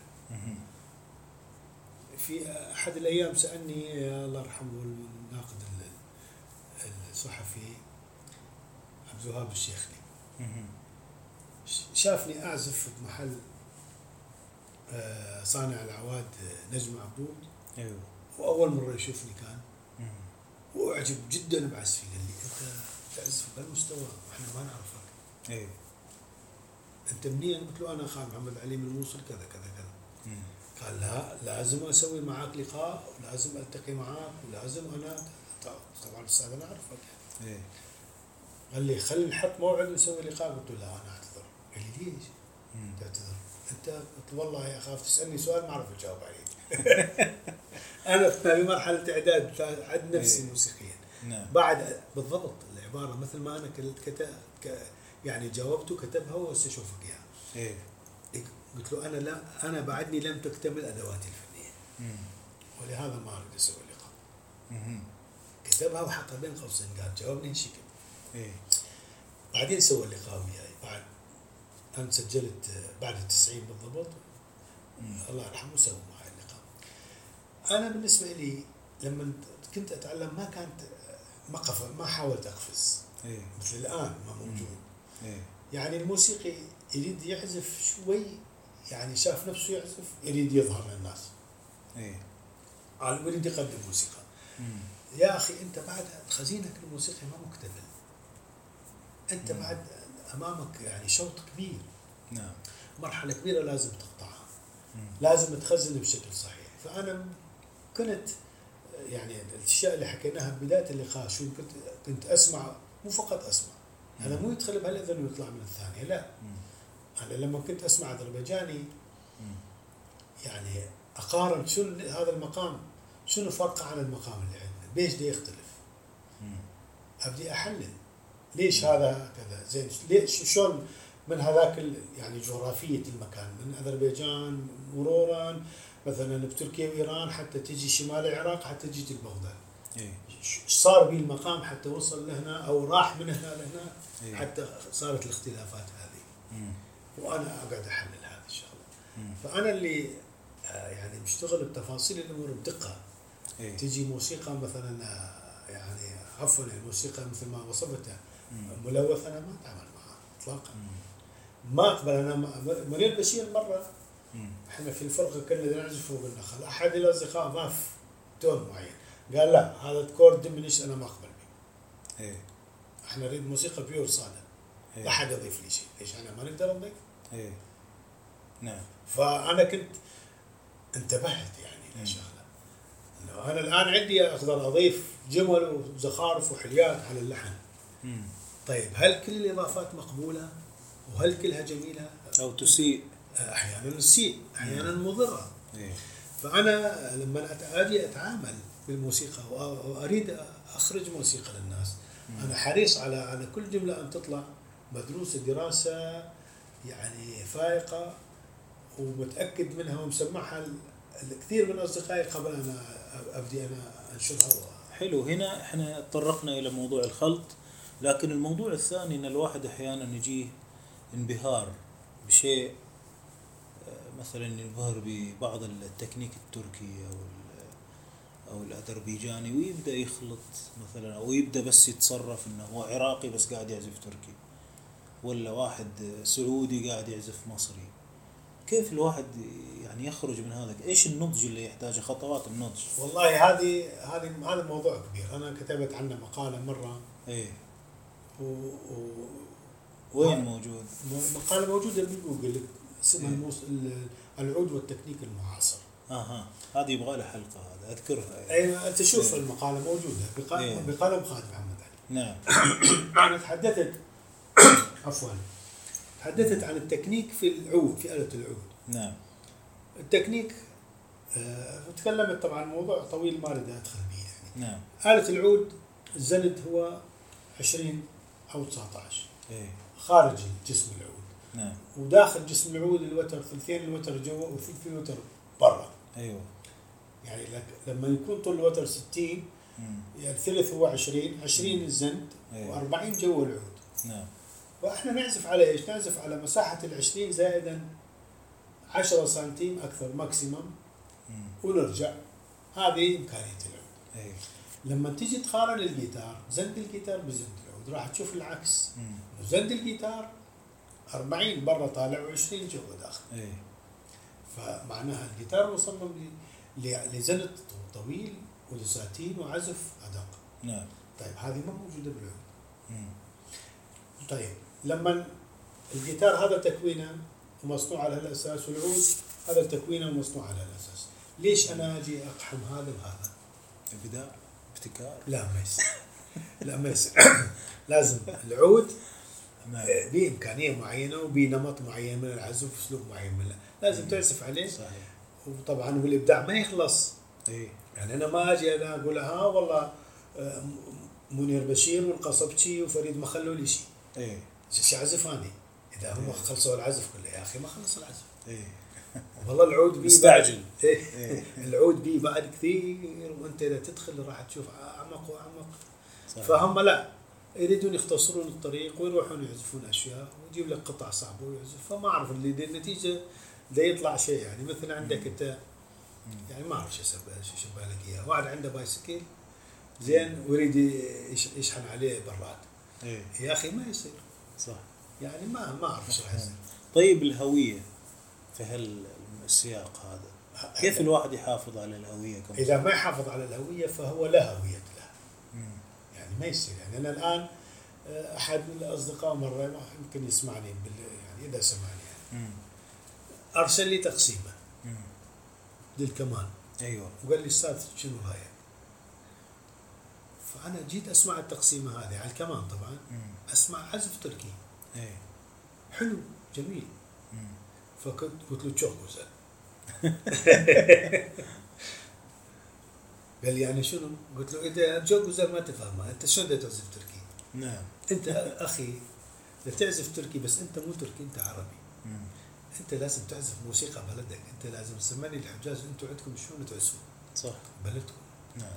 في أحد الأيام سألني الله يرحمه الناقد ال- الصحفي عبد الوهاب الشيخلي. شافني أعزف في محل آه، صانع الأعواد آه، نجم عبود أيوه وأول مرة يشوفني كان مم. وأعجب جدا بعزفي قال لي أنت تعزف بهالمستوى وإحنا ما نعرفك أيوه أنت منين؟ قلت له أنا خان محمد علي من الموصل كذا كذا كذا. قال لا لازم أسوي معاك لقاء ولازم ألتقي معاك ولازم أنا طبعا أستاذ أنا أعرفك. أيوه قال لي خلي نحط موعد ونسوي لقاء. قلت له لا أنا أعتذر. قال لي ليش؟ تعتذر. أنت قلت والله اخاف تسألني سؤال ما أعرف أجاوب عليه. [laughs] أنا في مرحلة إعداد اعد نفسي إيه. موسيقيا. نعم. بعد بالضبط العبارة مثل ما أنا كتب يعني جاوبته كتبها واستشوفك إياها. أيوه قلت له أنا لا أنا بعدني لم تكتمل أدواتي الفنية. ولهذا ما أريد أسوي لقاء. كتبها وحطها بين قوسين قال جاوبني هالشكل أيوه بعدين سوى اللقاء وياي. بعد أنا سجلت بعد التسعين بالضبط. الله يرحمه سوى معي اللقاء. أنا بالنسبة لي لما كنت أتعلم ما كانت ما قف ما حاولت أقفز. أيوه مثل الآن ما موجود. أيوه يعني الموسيقي يريد يعزف شوي يعني شاف نفسه يعزف يريد يظهر للناس. أيوه على يريد يقدم موسيقى مم. يا أخي أنت بعد خزينك الموسيقي ما مكتمل. أنت مم. بعد أمامك يعني شوط كبير. نعم. مرحلة كبيرة لازم تقطعها. مم. لازم تخزن بشكل صحيح. فأنا كنت يعني الأشياء اللي حكيناها بداية اللقاء شو كنت كنت أسمع مو فقط أسمع. أنا مو يدخل بهالأذن ويطلع من الثانية لا. مم. أنا لما كنت أسمع اذربيجاني. يعني أقارن شنو هذا المقام شنو فرقه عن المقام اللي عندنا ليش ده يختلف. أبدي أحلل ليش هذا كذا زين ليش شلون من هذاك يعني جغرافية المكان من أذربيجان مرورا مثلا بتركيا وإيران حتى تجي شمال العراق حتى تجي بغداد أيوه ش- صار به المقام حتى وصل لهنا أو راح من هنا لهنا أيوه. حتى صارت الاختلافات هذه مم. وأنا أقعد أحلل هذه الشغلة. فأنا اللي آه، يعني مشتغل بتفاصيل الأمور بدقة. أيوه تجي موسيقى مثلا آه، يعني عفوا الموسيقى مثل ما وصفتها. ملوث أنا ما أتعامل معها اطلاقا. ما أقبل أنا منير بشير مرة. إحنا في الفرقة كنا نعزف فوق النخل. أحد الاصدقاء ضاف tone معين. قال لا هذا chord diminished أنا ما أقبل به أيوه إحنا نريد موسيقى pure صادق. لا أيوه أحد يضيف لي شيء. ليش؟ أنا ما نقدر نضيف أيوه نعم. فأنا كنت انتبهت يعني مم. لشغله إنه أنا الآن عندي أقدر اضيف جمل وزخارف وحليات على اللحن مم. طيب هل كل الإضافات مقبولة؟ وهل كلها جميلة؟ أو تسيء. أحيانا تسيء أحيانا مضرة. أيوه فأنا لما أجي أتعامل بالموسيقى وأريد أخرج موسيقى للناس أنا حريص على على كل جملة أن تطلع مدروسة دراسة يعني فائقة ومتأكد منها ومسمعها الكثير من أصدقائي قبل ان أبدي أنا أنشرها حلو. هنا إحنا تطرقنا إلى موضوع الخلط لكن الموضوع الثاني إن الواحد أحيانا يجيه انبهار بشيء آه، مثلا ينبهر ببعض التكنيك التركي أو أو الأذربيجاني ويبدأ يخلط مثلا أو يبدأ بس يتصرف إنه هو عراقي بس قاعد يعزف تركي. ولا واحد سعودي قاعد يعزف مصري؟ كيف الواحد يعني يخرج من هذا؟ إيش النضج اللي يحتاجه؟ خطوات النضج. والله هذه هذه هذا موضوع كبير. أنا كتبت عنه مقالة مرة. إيه. و, و وين موجود؟ مقالة موجودة بجوجل اسمها إيه. الموس... ال- العود والتكنيك المعاصر. أها. هذه يبغى لها حلقة هذا أذكرها. يعني. أي انت شوف إيه. المقالة موجودة. بق- إيه. بقلم خالد محمد علي. نعم. [coughs] أنا تحدثت عفوا. تحدثت عن التكنيك في العود في آلة العود. نعم. التكنيك آه تكلمت طبعا موضوع طويل ما أريد أدخل به يعني. نعم. آلة العود الزند هو 20 أو 19 إيه. خارج جسم العود. نعم. وداخل جسم العود الوتر ثلثين الوتر جوا وثلث الوتر برا. أيوه. يعني لك لما يكون طول الوتر 60 مم. يعني الثلث هو 20 20 الزند أيوة. و40 جوا العود. نعم. وإحنا نعزف على إيش؟ نعزف على مساحة ال 20 زائدا 10 سنتيم أكثر maximum مم. ونرجع. هذه إمكانية العود. إيه. لما تيجي تقارن الجيتار زند الجيتار بزند العود. راح تشوف العكس. مم. زند الجيتار 40 برا طالع و20 جوا داخل. إيه. فمعناها الجيتار مصمم لزند طويل ولدساتين وعزف أدق. نعم. طيب هذه ما موجودة بالعود. طيب لما الجيتار هذا تكوينه ومصنوع على هالأساس والعود هذا تكوينه ومصنوع على هالأساس. ليش أنا أجي أقحم هذا بهذا؟ ابداع ابتكار؟ لا ما يصير. لا ما يصير. [coughs] لازم العود نعم. به امكانيه معينة وبه نمط معين من العزف وأسلوب معين من لازم تعزف عليه. صحيح. وطبعا والإبداع ما يخلص. إيه. يعني أنا ما أجي أنا أقول ها والله آه، منير بشير والقصبجي وفريد مخلولي شيء إيه. شو اعزف أنا إذا هم خلصوا العزف كله يا أخي ما خلص العزف. إيه. [laughs] والله العود بي مستعجل. بعد إيه. إيه. [laughs] العود بي بعد كثير وأنت إذا تدخل راح تشوف أعمق وأعمق. صحيح. فهم لا يريدون يختصرون الطريق ويروحون يعزفون أشياء ويجيب لك قطع صعبة ويعزف. فما أعرف اللي دي النتيجة دا يطلع شيء يعني. مثل عندك أنت يعني ما أعرف شو شبه لك اياه واحد عنده بايسكل زين ويريد يش- يشحن عليه براد. إيه. يا أخي ما يصير. صح يعني ما ما أعرف شو طيب الهوية في هالسياق هذا كيف الواحد يحافظ على الهوية كم إذا ما يحافظ على الهوية فهو لا هوية له. يعني ما يصير يعني أنا الآن آه، أحد الأصدقاء مرة يمكن يسمعني بال يعني إذا سمعني يعني. أرسل لي تقسيمة مم. للكمان أيوه وقال لي أستاذ شنو رايك؟ فانا جيت أسمع التقسيمة هذه على الكمان طبعا. مم. أسمع عزف تركي. إيه. حلو جميل. مم. فكنت قلت له تشوف وزن [laughs] قال لي يعني شنو؟ قلت له جوك وزن ما تفهمها أنت شلون تعزف تركي؟ نعم. أنت أخي تعزف تركي بس أنت مو تركي أنت عربي. مم. أنت لازم تعزف موسيقى بلدك. أنت لازم تسمعني الحجاز أنتم عندكم شلون تعزفون صح. بلدكم. نعم.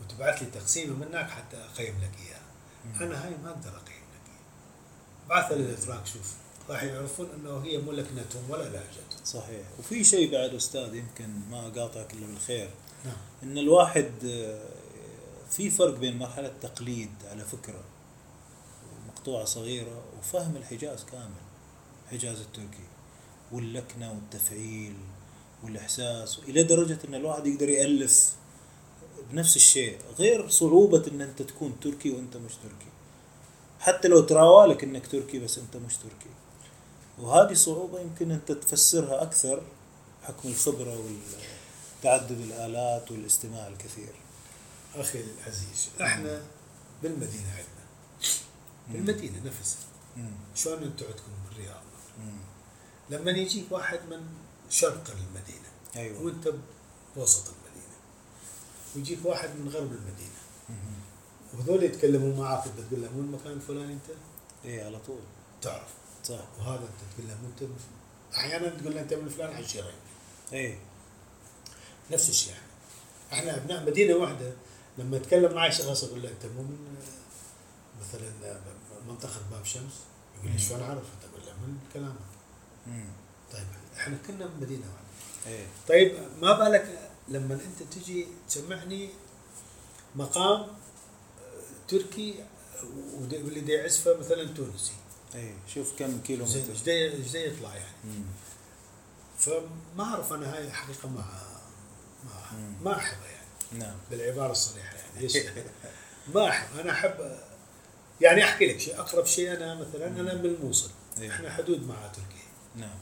وتبعث لي تقسيمه منك حتى أقيم لك اياها. أنا هاي ما أقدر أقيم لك اياها بعثها للاتراك شوف. راح يعرفون إنه هي مو لكنتهم ولا لهجتهم. صحيح. وفي شيء بعد أستاذ يمكن ما اقاطعك إلا بالخير. نعم. إن الواحد آه، في فرق بين مرحلة تقليد على فكرة مقطوعه صغيرة وفهم الحجاز كامل الحجاز التركي واللكنة والتفعيل والإحساس إلى درجة إن الواحد يقدر يألف بنفس الشيء غير صعوبة إن أنت تكون تركي وأنت مش تركي. حتى لو تراوالك إنك تركي بس أنت مش تركي. وهذه صعوبة يمكن أنت تفسرها أكثر بحكم الخبرة وتعدد الآلات والاستماع الكثير. أخي العزيز إحنا بالمدينة عندنا. بالمدينة نفسها. شلون أنتم عندكم بالرياض. لما يجيك واحد من شرق المدينة أيوه. وأنت بوسط ويجيك واحد من غرب المدينة. وهذول يتكلموا معاك انت تقول لهم وين المكان الفلاني أنت؟ إيه على طول. تعرف. صح. وهذا أنت تقول لهم أنت من- أحيانا تقول له أنت من فلان عشيره إيه. نفس الشيء إحنا. إحنا أبناء مدينة واحدة. لما أتكلم معي شخص أقول له أنت مو من مثلا منطقة باب شمس؟ يقول لي. شلون عرفت؟ أقول له من كلامك. طيب إحنا كنا من مدينة واحدة. إيه. طيب ما بالك لما انت تجي تسمعني مقام تركي واللي دا يعزفه مثلا تونسي. إيه شوف كم كيلو متر إيش دا يطلع يعني؟ مم. فما أعرف أنا هاي الحقيقة ما ما مم. ما أحبها يعني. نعم. بالعبارة الصريحة يعني؟ [laughs] ما أحب أنا احب يعني أحكي لك شيء أقرب شيء أنا مثلا أنا من الموصل. إيه. إحنا حدود مع تركيا. نعم.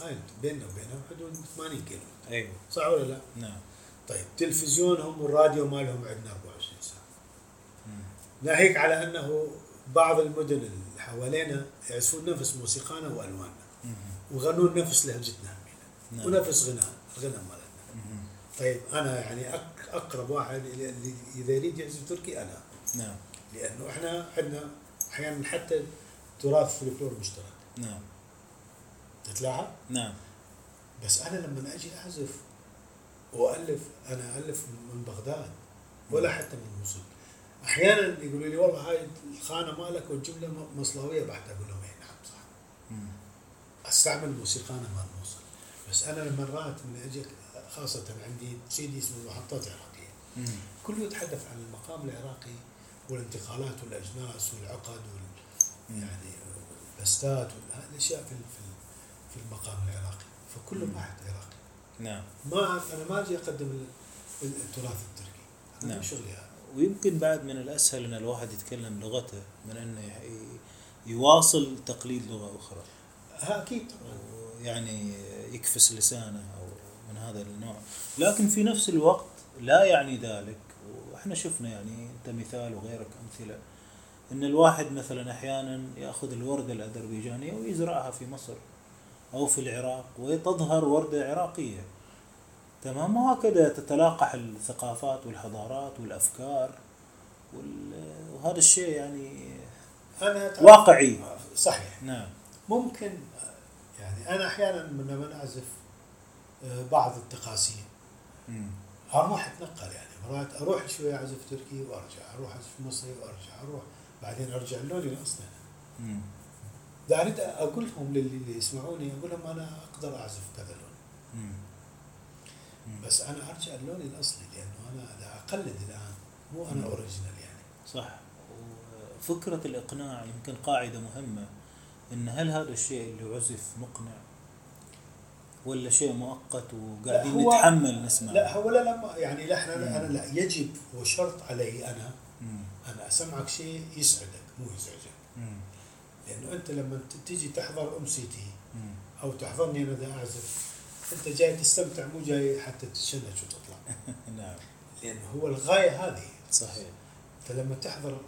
هاي بيننا وبينهم حدود 80 كيلو أيوه صح ولا لا؟ نعم طيب تلفزيونهم والراديو مالهم عندنا 24 ساعة. ناهيك على أنه بعض المدن اللي حوالينا يعزفون نفس موسيقانا وألواننا. ويغنون نفس لهجتنا. نعم. ونفس غنى الغنى مالتنا. طيب أنا يعني أقرب واحد اللي اللي إذا يريد يعزف تركي أنا نعم لأنه إحنا عندنا أحيانا حتى تراث فلكلور مشترك نعم تتلاحظ نعم بس أنا لما أجي أعزف والف أنا الف من بغداد ولا حتى من الموصل أحيانا يقولوا لي والله هاي الخانة مالك والجملة مصلاوية بحته أقول لهم اي نعم صح. أستعمل موسيقانا مال الموصل بس أنا مرات من أجي خاصة عندي سيدي اسمه محطات عراقية. كله يتحدث عن المقام العراقي والانتقالات والأجناس والعقد وال. يعني البستات وال- هذه الأشياء في في المقام العراقي فكله مم. واحد عراقي. نعم. ما أنا ما أجي أقدم ال- ال- التراث التركي. أنا نعم. شغلي هذا. ويمكن بعد من الأسهل إن الواحد يتكلم لغته من إنه يواصل تقليد لغة أخرى. ها أكيد طبعا. يعني يكفس لسانه أو من هذا النوع. لكن في نفس الوقت لا يعني ذلك. وإحنا شفنا يعني أنت مثال وغيرك أمثلة. إن الواحد مثلا أحيانا يأخذ الورده الأذربيجانية ويزرعها في مصر. أو في العراق وتظهر وردة عراقية. تمام؟ وهكذا تتلاقح الثقافات والحضارات والأفكار وال- وهذا الشيء يعني تعرف- واقعي. صحيح. نعم. ممكن يعني أنا أحيانا من لما اعزف آه، بعض التقاسيم. مم. أروح اتنقل يعني مرات أروح شوية أعزف تركي وأرجع أروح أعزف مصري وأرجع أروح بعدين أرجع لوني الاصلي مم. اذا أريد أقول لهم للي يسمعوني أقول لهم أنا أقدر أعزف كذا لون. بس أنا أرجع للوني الأصلي لأنه أنا أقلد الآن مو أنا. اوريجينال يعني صح وفكرة الإقناع يمكن قاعدة مهمة إن هل هذا الشيء اللي عزف مقنع ولا شيء مؤقت وقاعدين نتحمل نسمع لا هو لا لا ما- يعني لا إحنا. أنا لا يجب وشرط علي أنا مم. أنا أسمعك شيء يسعدك مو يزعجك مم. لأنه أنت لما تيجي تحضر أمسيتي مم. أو تحضرني أنا اذا اعزف أنت جاي تستمتع مو جاي حتى تتشنج وتطلع. [laughs] نعم. لأنه هو الغاية هذه. صحيح. أنت لما تحضر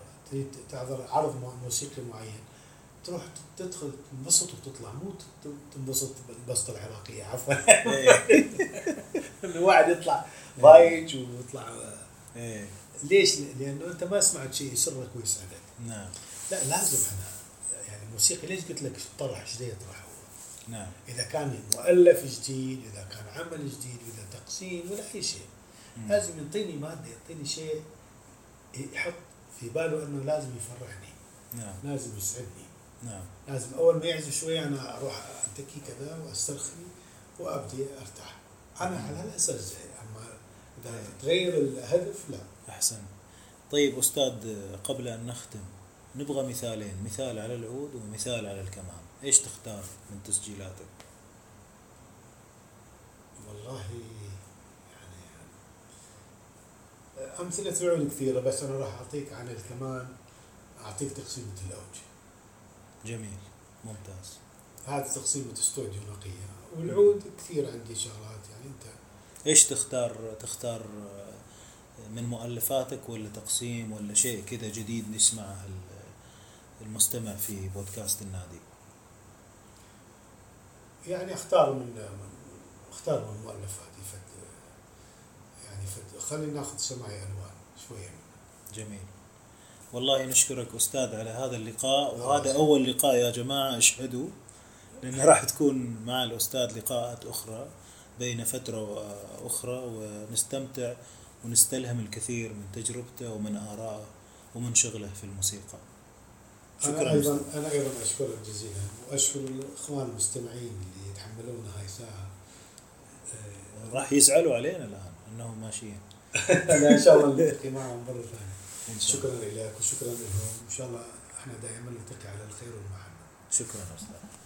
تحضر عرض مو- موسيقي معين تروح تدخل تنبسط وتطلع. مو تنبسط بالبسطة العراقية عفوا. إيه. [laughs] إنه واحد يطلع ضايج ويطلع. إيه. ليش؟ لأنه أنت ما سمعت شيء يسرك ويسعدك. نعم. لا لازم إحنا الموسيقى ليش قلت لك طرح إيش يطرح هو؟ نعم. إذا كان مؤلف جديد إذا كان عمل جديد واذا تقسيم ولا أي شيء. مم. لازم يعطيني مادة يعطيني شيء يحط في باله إنه لازم يفرحني. نعم. لازم يسعدني. نعم. لازم أول ما يعزف شوية أنا أروح أتكي كذا وأسترخي وأبدي أرتاح. أنا على هالاساس أما إذا تغير الهدف لا. أحسن. طيب أستاذ قبل أن نختم نبغى مثالين مثال على العود ومثال على الكمان إيش تختار من تسجيلاتك والله يعني أمثلة العود كثيرة بس أنا راح أعطيك عن الكمان أعطيك تقسيمة الأوج جميل ممتاز. هذه تقسيمة استوديو نقية. والعود كثير عندي شغلات يعني أنت إيش تختار تختار من مؤلفاتك ولا تقسيم ولا شيء كذا جديد نسمعه؟ المستمع في بودكاست النادي. يعني أختار من من- أختار من مؤلفاتي فد يعني فد خلينا ناخذ سماعي ألوان شوية. جميل. والله نشكرك أستاذ على هذا اللقاء وهذا يسلمك. أول لقاء يا جماعة اشهدوا لأن راح تكون مع الأستاذ لقاءات أخرى بين فترة وأخرى ونستمتع ونستلهم الكثير من تجربته ومن آرائه ومن شغله في الموسيقى. أنا أيضا أنا أيضا أشكرك جزيلا وأشكر الإخوان المستمعين اللي يتحملون هاي ساعة راح يزعلوا علينا الآن أنهم ماشيين. [laughs] لا إن شاء الله [laughs] نلتقي معهم مرة ثانية. شكرا لك وشكرا لهم. وإن شاء الله إحنا دائما نلتقي على الخير والمحبة. شكرا أستاذ.